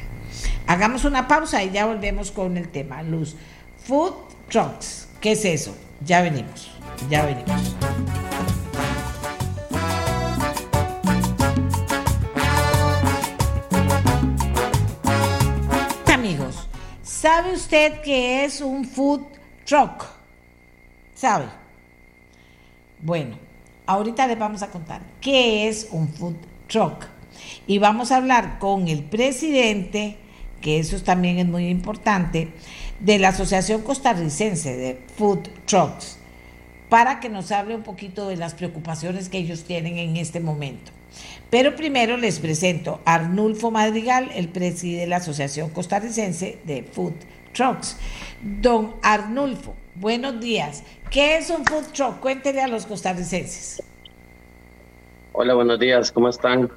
Hagamos una pausa y ya volvemos con el tema. Luz. Food trucks. ¿Qué es eso? Ya venimos. Ya venimos. ¿Sabe usted qué es un food truck? ¿Sabe? Bueno, ahorita les vamos a contar qué es un food truck. Y vamos a hablar con el presidente que eso también es muy importante, de la Asociación Costarricense de Food Trucks, para que nos hable un poquito de las preocupaciones que ellos tienen en este momento. Pero primero les presento a Arnulfo Madrigal, el presidente de la Asociación Costarricense de Food Trucks. Don Arnulfo, buenos días. ¿Qué es un food truck? Cuéntele a los costarricenses. Hola, buenos días, ¿cómo están?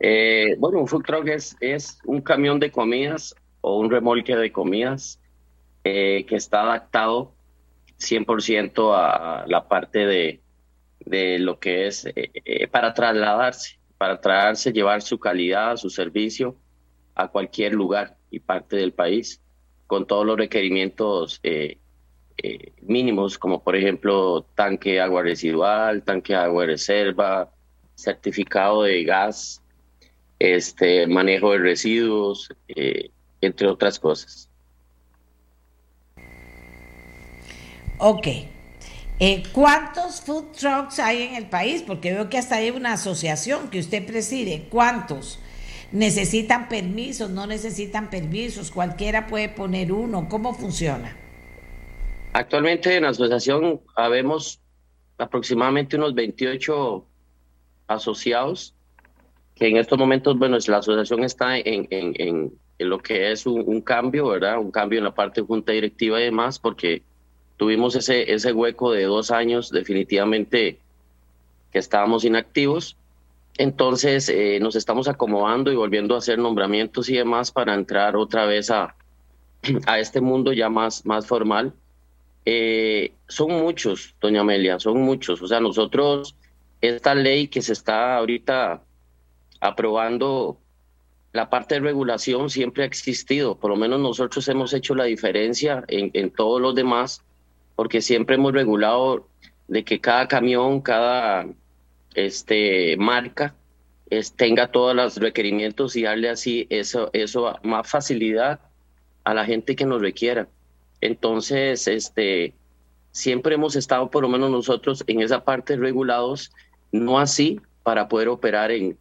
Eh, bueno, un food truck es, un camión de comidas o un remolque de comidas eh, que está adaptado 100% a la parte de, de lo que es eh, para trasladarse, para trasladarse, llevar su calidad, su servicio a cualquier lugar y parte del país, con todos los requerimientos mínimos, como por ejemplo tanque de agua residual, tanque de agua reserva, certificado de gas este, manejo de residuos, eh, entre otras cosas. Ok. Eh, ¿Cuántos food trucks hay en el país? Porque veo que hasta hay una asociación que usted preside. ¿Cuántos? ¿Necesitan permisos? ¿No necesitan permisos? ¿Cualquiera puede poner uno? ¿Cómo funciona? Actualmente en la asociación habemos aproximadamente unos 28 asociados que en estos momentos, bueno, la asociación está en, lo que es un, cambio, ¿verdad? Un cambio en la parte de junta directiva y demás, porque tuvimos ese, ese hueco de dos años definitivamente que estábamos inactivos. Entonces eh, nos estamos acomodando y volviendo a hacer nombramientos y demás para entrar otra vez a, a este mundo ya más, más formal. Eh, son muchos, doña Amelia, son muchos. O sea, nosotros, esta ley que se está ahorita aprobando la parte de regulación siempre ha existido, por lo menos nosotros hemos hecho la diferencia en, en todos los demás, porque siempre hemos regulado de que cada camión, cada este, marca es, tenga todos los requerimientos y darle así eso, eso más facilidad a la gente que nos requiera. Entonces, este, siempre hemos estado, por lo menos nosotros, en esa parte regulados, no así para poder operar en,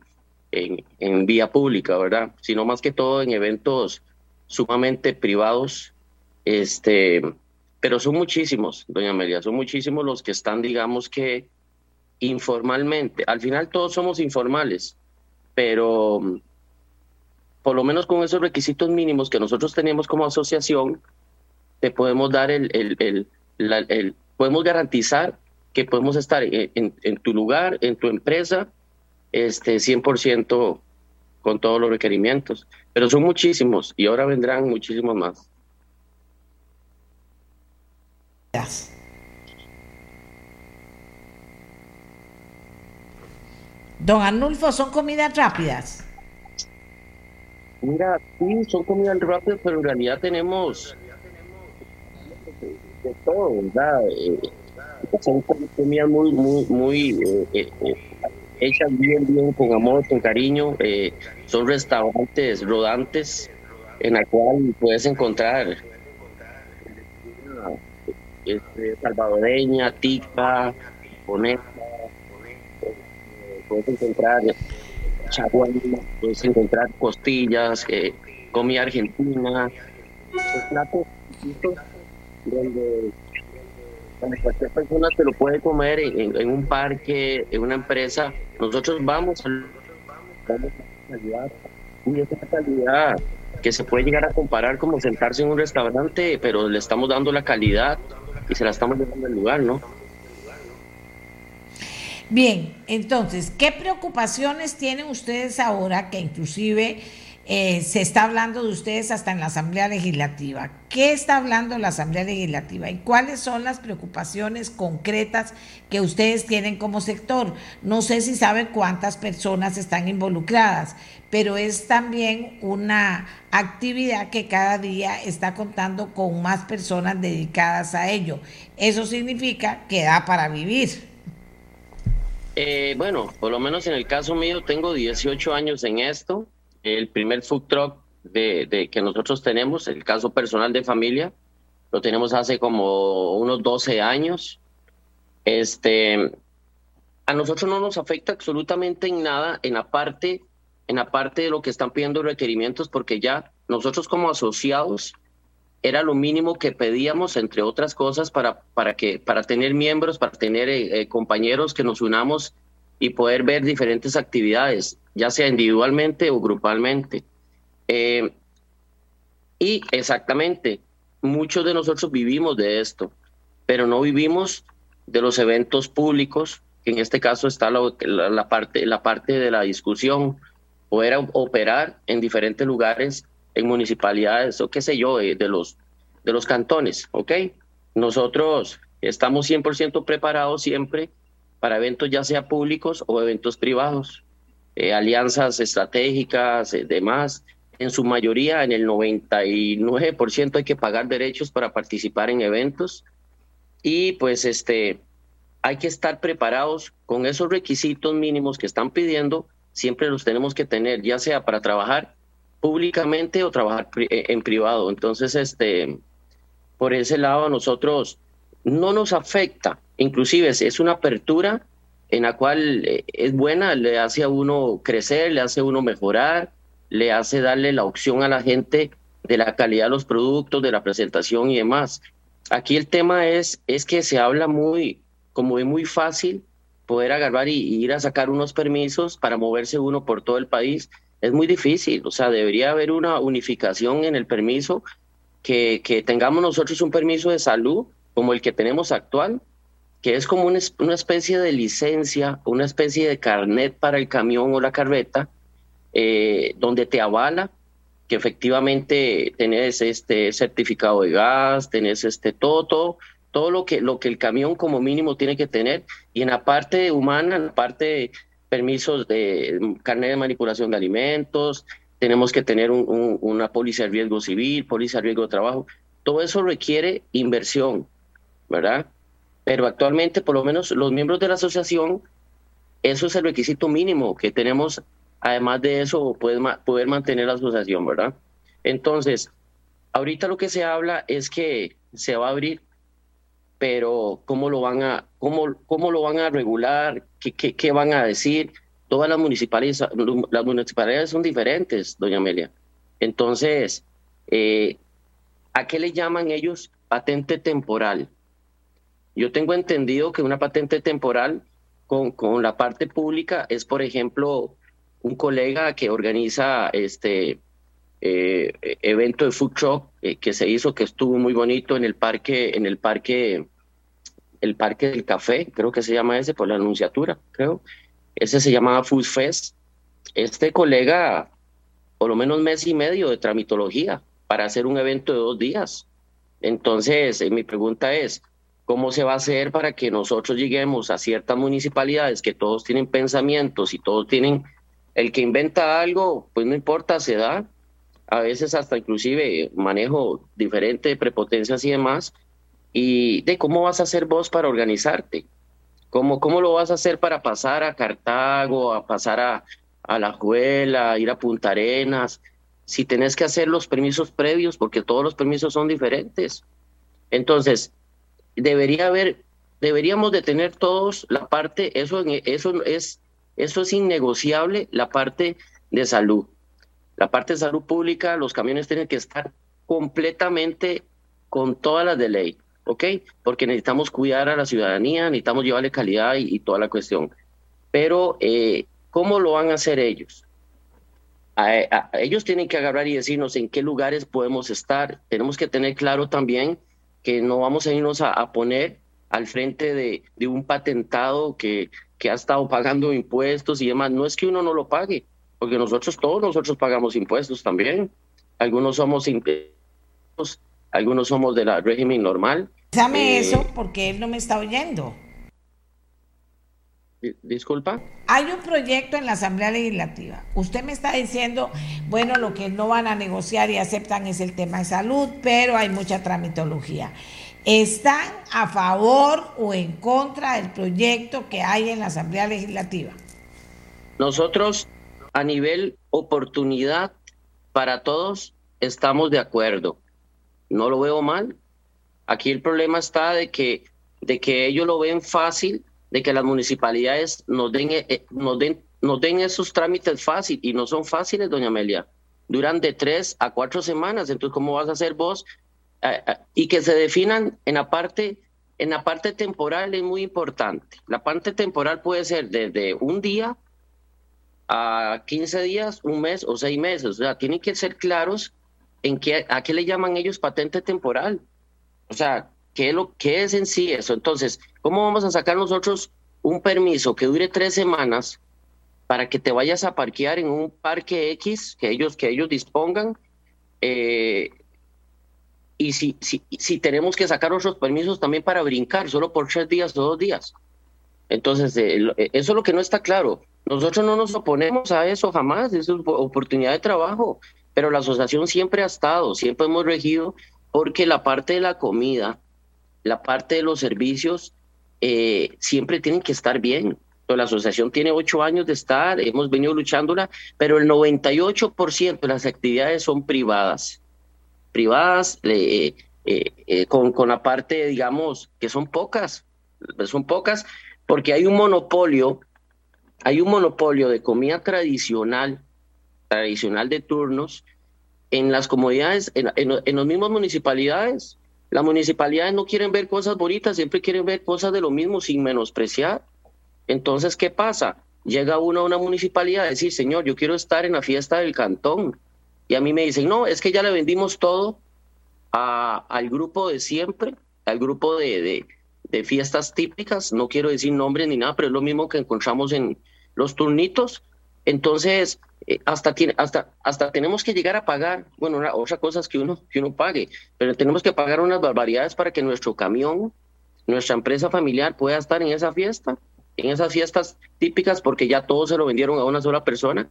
en, vía pública, ¿verdad? Sino más que todo en eventos sumamente privados, este, pero son muchísimos, doña Amelia, son muchísimos los que están, digamos que informalmente. Al final todos somos informales, pero mm, por lo menos con esos requisitos mínimos que nosotros tenemos como asociación, te podemos dar el, el, el, podemos garantizar que podemos estar en tu lugar, en tu empresa, este 100% con todos los requerimientos, pero son muchísimos y ahora vendrán muchísimos más. Don Arnulfo, ¿son comidas rápidas? Mira, sí, son comidas rápidas, pero en realidad tenemos de todo, ¿verdad? Eh, son comidas muy, muy, muy eh, eh, hechas bien, bien, con amor, con cariño. Eh, son restaurantes rodantes en la cual puedes encontrar este, salvadoreña, tica, poneta, puedes encontrar chaguán, puedes encontrar costillas, eh, comida argentina, platos donde, cualquier persona se lo puede comer en, un parque, en una empresa. Nosotros vamos a, vamos a calidad, y esa calidad que se puede llegar a comparar como sentarse en un restaurante, pero le estamos dando la calidad y se la estamos dando al lugar, ¿no? Bien, entonces, ¿qué preocupaciones tienen ustedes ahora que inclusive eh, se está hablando de ustedes hasta en la Asamblea Legislativa? ¿Qué está hablando la Asamblea Legislativa y cuáles son las preocupaciones concretas que ustedes tienen como sector? No sé si saben cuántas personas están involucradas, pero es también una actividad que cada día está contando con más personas dedicadas a ello. Eso significa que da para vivir. Eh, bueno, por lo menos en el caso mío tengo 18 años en esto. El primer food truck de, que nosotros tenemos, el caso personal de familia, lo tenemos hace como unos 12 años. Este, a nosotros no nos afecta absolutamente en nada en la parte, en la parte de lo que están pidiendo requerimientos, porque ya nosotros como asociados era lo mínimo que pedíamos, entre otras cosas, para, para, que, para tener miembros, para tener eh, eh, compañeros que nos unamos y poder ver diferentes actividades, ya sea individualmente o grupalmente. Eh, y exactamente, muchos de nosotros vivimos de esto, pero no vivimos de los eventos públicos, que en este caso está la, parte, la parte de la discusión, poder operar en diferentes lugares en municipalidades o qué sé yo, de los, de los cantones, ¿ok? Nosotros estamos 100% preparados siempre para eventos ya sea públicos o eventos privados, eh, alianzas estratégicas, eh, demás. En su mayoría, en el 99% hay que pagar derechos para participar en eventos y pues este hay que estar preparados con esos requisitos mínimos que están pidiendo, siempre los tenemos que tener, ya sea para trabajar públicamente o trabajar eh, en privado. Entonces, este, por ese lado a nosotros no nos afecta, inclusive es una apertura en la cual eh, es buena, le hace a uno crecer, le hace a uno mejorar, le hace darle la opción a la gente de la calidad de los productos, de la presentación y demás. Aquí el tema es, es que se habla muy, como es muy fácil poder agarrar y ir a sacar unos permisos para moverse uno por todo el país es muy difícil, o sea, debería haber una unificación en el permiso, que, que tengamos nosotros un permiso de salud como el que tenemos actual, que es como una, especie de licencia, una especie de carnet para el camión o la carreta, eh, donde te avala que efectivamente tenés este certificado de gas, tenés este todo, todo, lo que lo que el camión como mínimo tiene que tener y en la parte humana, en la parte permisos de carnet de manipulación de alimentos, tenemos que tener una póliza de riesgo civil, póliza de riesgo de trabajo. Todo eso requiere inversión, ¿verdad? Pero actualmente, por lo menos los miembros de la asociación, eso es el requisito mínimo que tenemos, además de eso, poder, poder mantener la asociación, ¿verdad? Entonces, ahorita lo que se habla es que se va a abrir pero cómo lo van a, cómo, cómo lo van a regular, ¿Qué, qué, qué van a decir. Todas las municipalidades, las municipalidades son diferentes, doña Amelia. Entonces, eh, ¿a qué le llaman ellos patente temporal? Yo tengo entendido que una patente temporal con, con la parte pública es, por ejemplo, un colega que organiza este eh, evento de food truck eh, que se hizo, que estuvo muy bonito en el parque, en el parque, el parque del café, creo que se llama ese por la anunciatura, creo. Ese se llamaba Food Fest. Este colega, por lo menos mes y medio de tramitología para hacer un evento de dos días. Entonces, eh, mi pregunta es, ¿cómo se va a hacer para que nosotros lleguemos a ciertas municipalidades que todos tienen pensamientos y todos tienen, el que inventa algo, pues no importa, se da, a veces hasta inclusive manejo diferente de prepotencias y demás, y de cómo vas a hacer vos para organizarte, cómo, cómo lo vas a hacer para pasar a Cartago, a pasar a, a La Juela, ir a Punta Arenas, si tenés que hacer los permisos previos, porque todos los permisos son diferentes. Entonces, debería haber, deberíamos de tener todos la parte, eso, eso es, eso es innegociable, la parte de salud la parte de salud pública, los camiones tienen que estar completamente con todas las de ley, ¿ok? Porque necesitamos cuidar a la ciudadanía, necesitamos llevarle calidad y, toda la cuestión. pero eh, ¿cómo lo van a hacer ellos? ellos tienen que agarrar y decirnos en qué lugares podemos estar. Tenemos que tener claro también que no vamos a irnos a, poner al frente de, de un patentado que, que ha estado pagando impuestos y demás. No es que uno no lo pague, porque nosotros todos nosotros pagamos impuestos también. Algunos somos impuestos, algunos somos del régimen normal. Dame eh, eso porque él no me está oyendo. Disculpa. Hay un proyecto en la Asamblea Legislativa. Usted me está diciendo, bueno, lo que no van a negociar y aceptan es el tema de salud, pero hay mucha tramitología. ¿Están a favor o en contra del proyecto que hay en la Asamblea Legislativa? Nosotros, a nivel oportunidad para todos, estamos de acuerdo. No lo veo mal. Aquí el problema está de que, de que ellos lo ven fácil de que las municipalidades nos den, eh, den esos trámites fácil y no son fáciles, doña Amelia. Duran de tres a cuatro semanas. Entonces, ¿cómo vas a hacer vos? Eh, eh, y que se definan en la parte en la parte temporal es muy importante. La parte temporal puede ser desde un día a 15 días, un mes o seis meses. O sea, tienen que ser claros en qué, a qué le llaman ellos patente temporal. O sea, ¿Qué es, en sí eso? Entonces, ¿cómo vamos a sacar nosotros un permiso que dure tres semanas para que te vayas a parquear en un parque X que ellos, que ellos dispongan? Eh, y si, si, si tenemos que sacar otros permisos también para brincar, solo por tres días o dos días. Entonces, eh, eh, eso es lo que no está claro. Nosotros no nos oponemos a eso jamás, es oportunidad de trabajo, pero la asociación siempre ha estado, siempre hemos regido porque la parte de la comida la parte de los servicios eh, siempre tienen que estar bien. la asociación tiene ocho años de estar, hemos venido luchándola, pero el 98% de las actividades son privadas. Privadas eh, eh, con, con la parte, digamos, que son pocas, son pocas, porque hay un monopolio, hay un monopolio de comida tradicional, tradicional de turnos, en las comunidades, en, en, en las mismas municipalidades. Las municipalidades no quieren ver cosas bonitas, siempre quieren ver cosas de lo mismo sin menospreciar. Entonces, ¿qué pasa? Llega uno a una municipalidad a decir, señor, yo quiero estar en la fiesta del cantón. Y a mí me dicen, no, es que ya le vendimos todo al grupo de siempre, al grupo de, de fiestas típicas. No quiero decir nombres ni nada, pero es lo mismo que encontramos en los turnitos. Entonces, eh, hasta, tiene, hasta, hasta tenemos que llegar a pagar, bueno, otra cosa es que uno, que uno pague, pero tenemos que pagar unas barbaridades para que nuestro camión, nuestra empresa familiar pueda estar en esa fiesta, en esas fiestas típicas, porque ya todo se lo vendieron a una sola persona.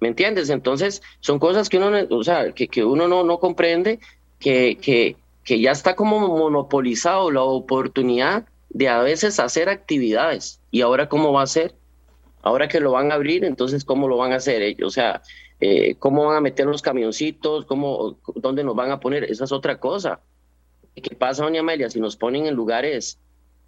¿Me entiendes? Entonces, son cosas que uno, o sea, que, que uno no, no comprende, que, que, que ya está como monopolizado la oportunidad de a veces hacer actividades. ¿Y ahora cómo va a ser? Ahora que lo van a abrir, entonces, ¿cómo lo van a hacer ellos? O sea, eh, ¿cómo van a meter los camioncitos? ¿Cómo, ¿Dónde nos van a poner? Esa es otra cosa. ¿Qué pasa, doña Amelia? Si nos ponen en lugares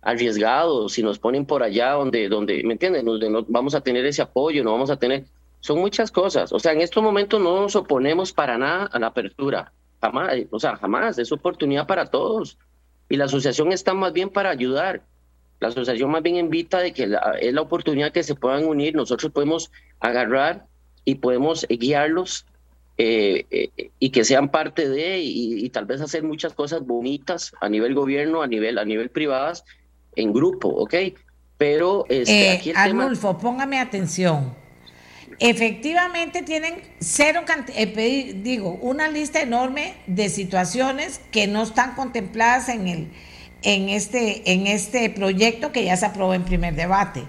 arriesgados, si nos ponen por allá donde, donde ¿me entienden? Donde no vamos a tener ese apoyo, no vamos a tener... Son muchas cosas. O sea, en estos momentos no nos oponemos para nada a la apertura. Jamás, o sea, jamás. Es oportunidad para todos. Y la asociación está más bien para ayudar. La asociación más bien invita de que es la oportunidad que se puedan unir, nosotros podemos agarrar y podemos guiarlos eh, eh, y que sean parte de y, tal vez hacer muchas cosas bonitas a nivel gobierno, a nivel a nivel privadas en grupo, ¿ok? Pero este, eh, aquí Arnulfo, póngame atención. Efectivamente tienen cero digo, una lista enorme de situaciones que no están contempladas en el en este, en este proyecto que ya se aprobó en primer debate.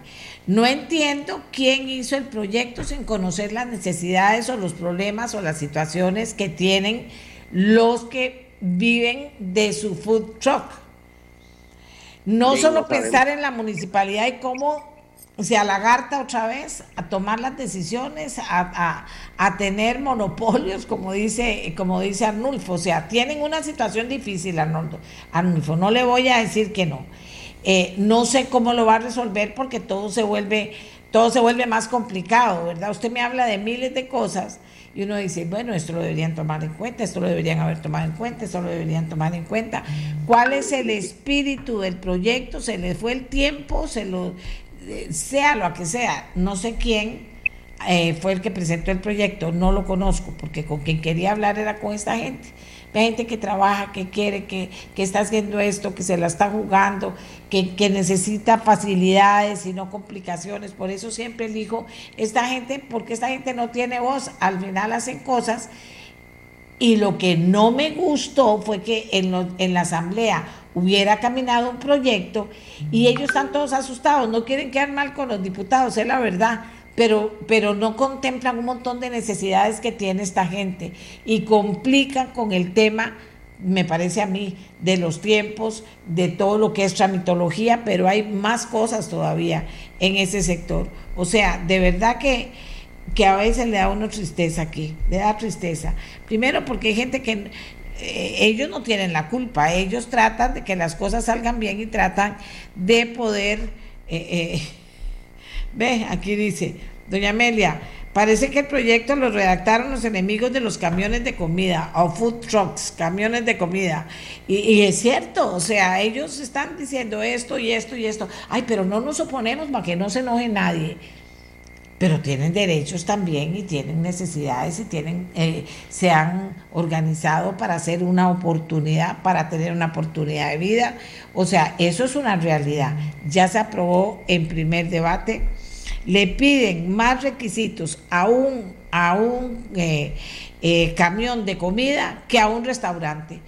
No entiendo quién hizo el proyecto sin conocer las necesidades o los problemas o las situaciones que tienen los que viven de su food truck. No solo pensar en la municipalidad y cómo se alagarta otra vez a tomar las decisiones, a, tener monopolios, como dice, como dice Arnulfo. O sea, tienen una situación difícil, Arnulfo. No le voy a decir que no. Eh, no sé cómo lo va a resolver porque todo se vuelve, todo se vuelve más complicado, ¿verdad? Usted me habla de miles de cosas y uno dice, bueno, esto lo deberían tomar en cuenta, esto lo deberían haber tomado en cuenta, esto lo deberían tomar en cuenta. ¿Cuál es el espíritu del proyecto? ¿Se les fue el tiempo? ¿Se lo sea lo que sea, no sé quién eh, fue el que presentó el proyecto, no lo conozco, porque con quien quería hablar era con esta gente. gente que trabaja, que quiere, que, que está haciendo esto, que se la está jugando, que, que, necesita facilidades y no complicaciones. Por eso siempre elijo esta gente, porque esta gente no tiene voz. Al final hacen cosas. Y lo que no me gustó fue que en, lo, en la asamblea hubiera caminado un proyecto y ellos están todos asustados, no quieren quedar mal con los diputados, es la verdad. Pero, pero no contemplan un montón de necesidades que tiene esta gente y complican con el tema me parece a mí, de los tiempos, de todo lo que es tramitología, pero hay más cosas todavía en ese sector. O sea, de verdad que, que a veces le da uno tristeza aquí, le da tristeza. Primero porque hay gente que ellos no tienen la culpa, ellos tratan de que las cosas salgan bien y tratan de poder... Eh, eh, ve, aquí dice, doña Amelia, Parece que el proyecto lo redactaron los enemigos de los camiones de comida, o food trucks, camiones de comida. Y, y, es cierto, o sea, ellos están diciendo esto y esto y esto. Ay, pero no nos oponemos para que no se enoje nadie. Pero tienen derechos también y tienen necesidades y tienen, eh, se han organizado para hacer una oportunidad, para tener una oportunidad de vida. O sea, eso es una realidad. Ya se aprobó en primer debate le piden más requisitos a un, a un eh, eh, camión de comida que a un restaurante.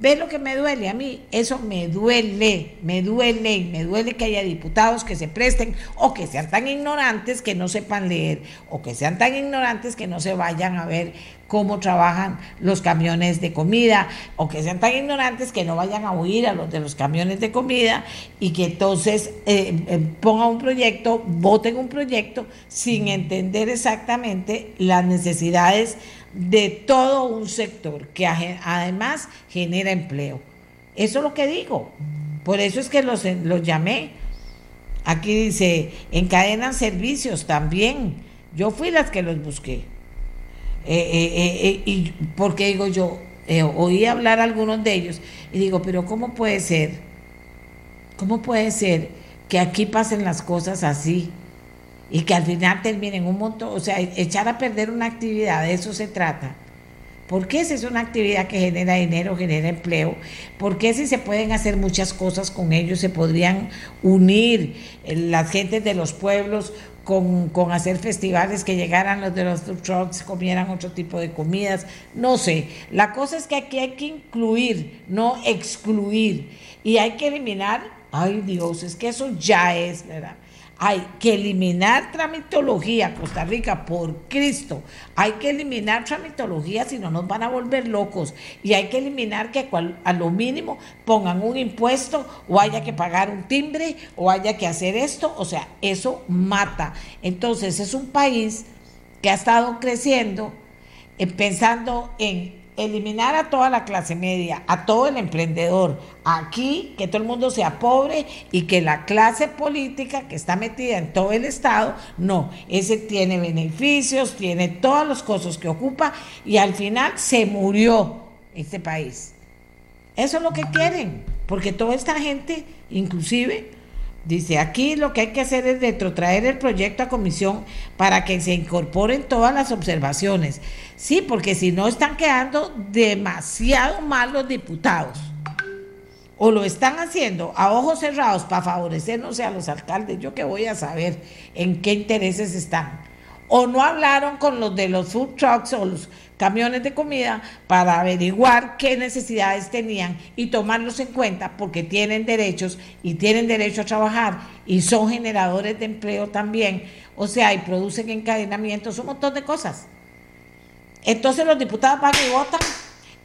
¿Ve lo que me duele a mí? Eso me duele, me duele, me duele que haya diputados que se presten o que sean tan ignorantes que no sepan leer o que sean tan ignorantes que no se vayan a ver cómo trabajan los camiones de comida o que sean tan ignorantes que no vayan a huir a los de los camiones de comida y que entonces eh, eh, pongan un proyecto, voten un proyecto sin entender exactamente las necesidades de todo un sector que además genera empleo. Eso es lo que digo. Por eso es que los, los llamé. Aquí dice, encadenan servicios también. Yo fui las que los busqué. Eh, eh, eh, y porque digo yo, oí hablar a algunos de ellos y digo, pero ¿cómo puede ser? ¿Cómo puede ser que aquí pasen las cosas así? Y que al final terminen un montón, o sea, echar a perder una actividad, de eso se trata. ¿Por qué si es una actividad que genera dinero, genera empleo? ¿Por qué si se pueden hacer muchas cosas con ellos, se podrían unir las gentes de los pueblos con, con, hacer festivales, que llegaran los de los trucks, comieran otro tipo de comidas? No sé. La cosa es que aquí hay que incluir, no excluir. Y hay que eliminar, ay Dios, es que eso ya es, ¿verdad? Hay que eliminar tramitología, Costa Rica, por Cristo. Hay que eliminar tramitología si no nos van a volver locos. Y hay que eliminar que a lo mínimo pongan un impuesto o haya que pagar un timbre o haya que hacer esto. O sea, eso mata. Entonces es un país que ha estado creciendo eh, pensando en eliminar a toda la clase media, a todo el emprendedor, aquí que todo el mundo sea pobre y que la clase política que está metida en todo el Estado, no, ese tiene beneficios, tiene todas las cosas que ocupa y al final se murió este país. Eso es lo que quieren, porque toda esta gente, inclusive Dice, aquí lo que hay que hacer es retrotraer el proyecto a comisión para que se incorporen todas las observaciones. Sí, porque si no están quedando demasiado mal los diputados. O lo están haciendo a ojos cerrados para favorecernos a los alcaldes. Yo que voy a saber en qué intereses están. O no hablaron con los de los food trucks o los camiones de comida para averiguar qué necesidades tenían y tomarlos en cuenta porque tienen derechos y tienen derecho a trabajar y son generadores de empleo también, o sea, y producen encadenamientos, un montón de cosas. Entonces los diputados van y votan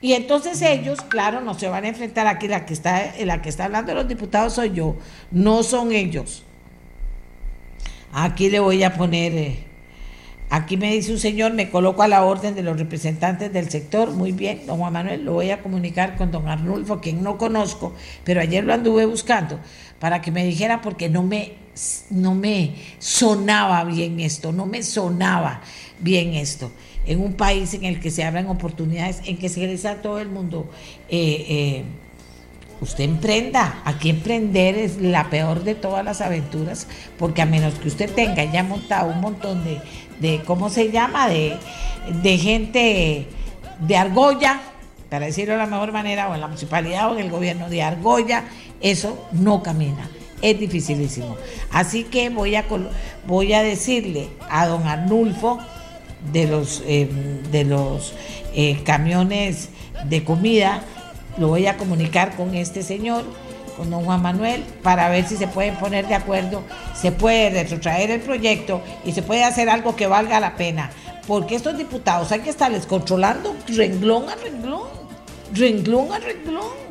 y entonces ellos, claro, no se van a enfrentar aquí, la que está, la que está hablando de los diputados soy yo, no son ellos. Aquí le voy a poner... Eh, Aquí me dice un señor, me coloco a la orden de los representantes del sector. Muy bien, don Juan Manuel, lo voy a comunicar con don Arnulfo, quien no conozco, pero ayer lo anduve buscando para que me dijera porque no me, no me sonaba bien esto, no me sonaba bien esto. En un país en el que se abren oportunidades, en que se regresa todo el mundo. Eh, eh, usted emprenda. Aquí emprender es la peor de todas las aventuras, porque a menos que usted tenga ya montado un montón de, de ¿cómo se llama? De, de gente de argolla, para decirlo de la mejor manera, o en la municipalidad o en el gobierno de argolla, eso no camina. Es dificilísimo. Así que voy a, voy a decirle a don Arnulfo de los, eh, de los eh, camiones de comida, lo voy a comunicar con este señor, con don Juan Manuel, para ver si se pueden poner de acuerdo, se puede retrotraer el proyecto y se puede hacer algo que valga la pena. Porque estos diputados hay que estarles controlando renglón a renglón, renglón a renglón.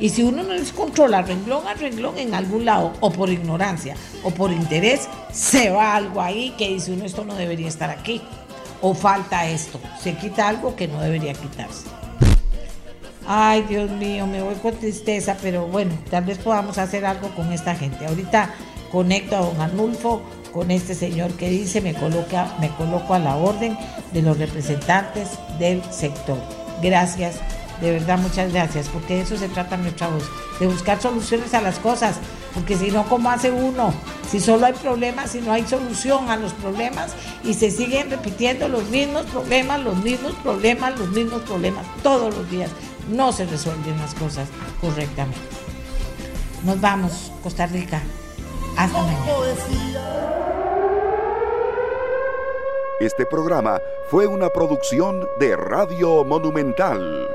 Y si uno no les controla renglón a renglón en algún lado, o por ignorancia, o por interés, se va algo ahí que dice uno esto no debería estar aquí, o falta esto, se quita algo que no debería quitarse. Ay, Dios mío, me voy con tristeza, pero bueno, tal vez podamos hacer algo con esta gente. Ahorita conecto a don Arnulfo con este señor que dice, me, coloca, me coloco a la orden de los representantes del sector. Gracias, de verdad muchas gracias, porque de eso se trata nuestra voz, de buscar soluciones a las cosas, porque si no, ¿cómo hace uno? Si solo hay problemas, si no hay solución a los problemas y se siguen repitiendo los mismos problemas, los mismos problemas, los mismos problemas todos los días no se resuelven las cosas correctamente. Nos vamos, Costa Rica. Hasta mañana. Este programa fue una producción de Radio Monumental.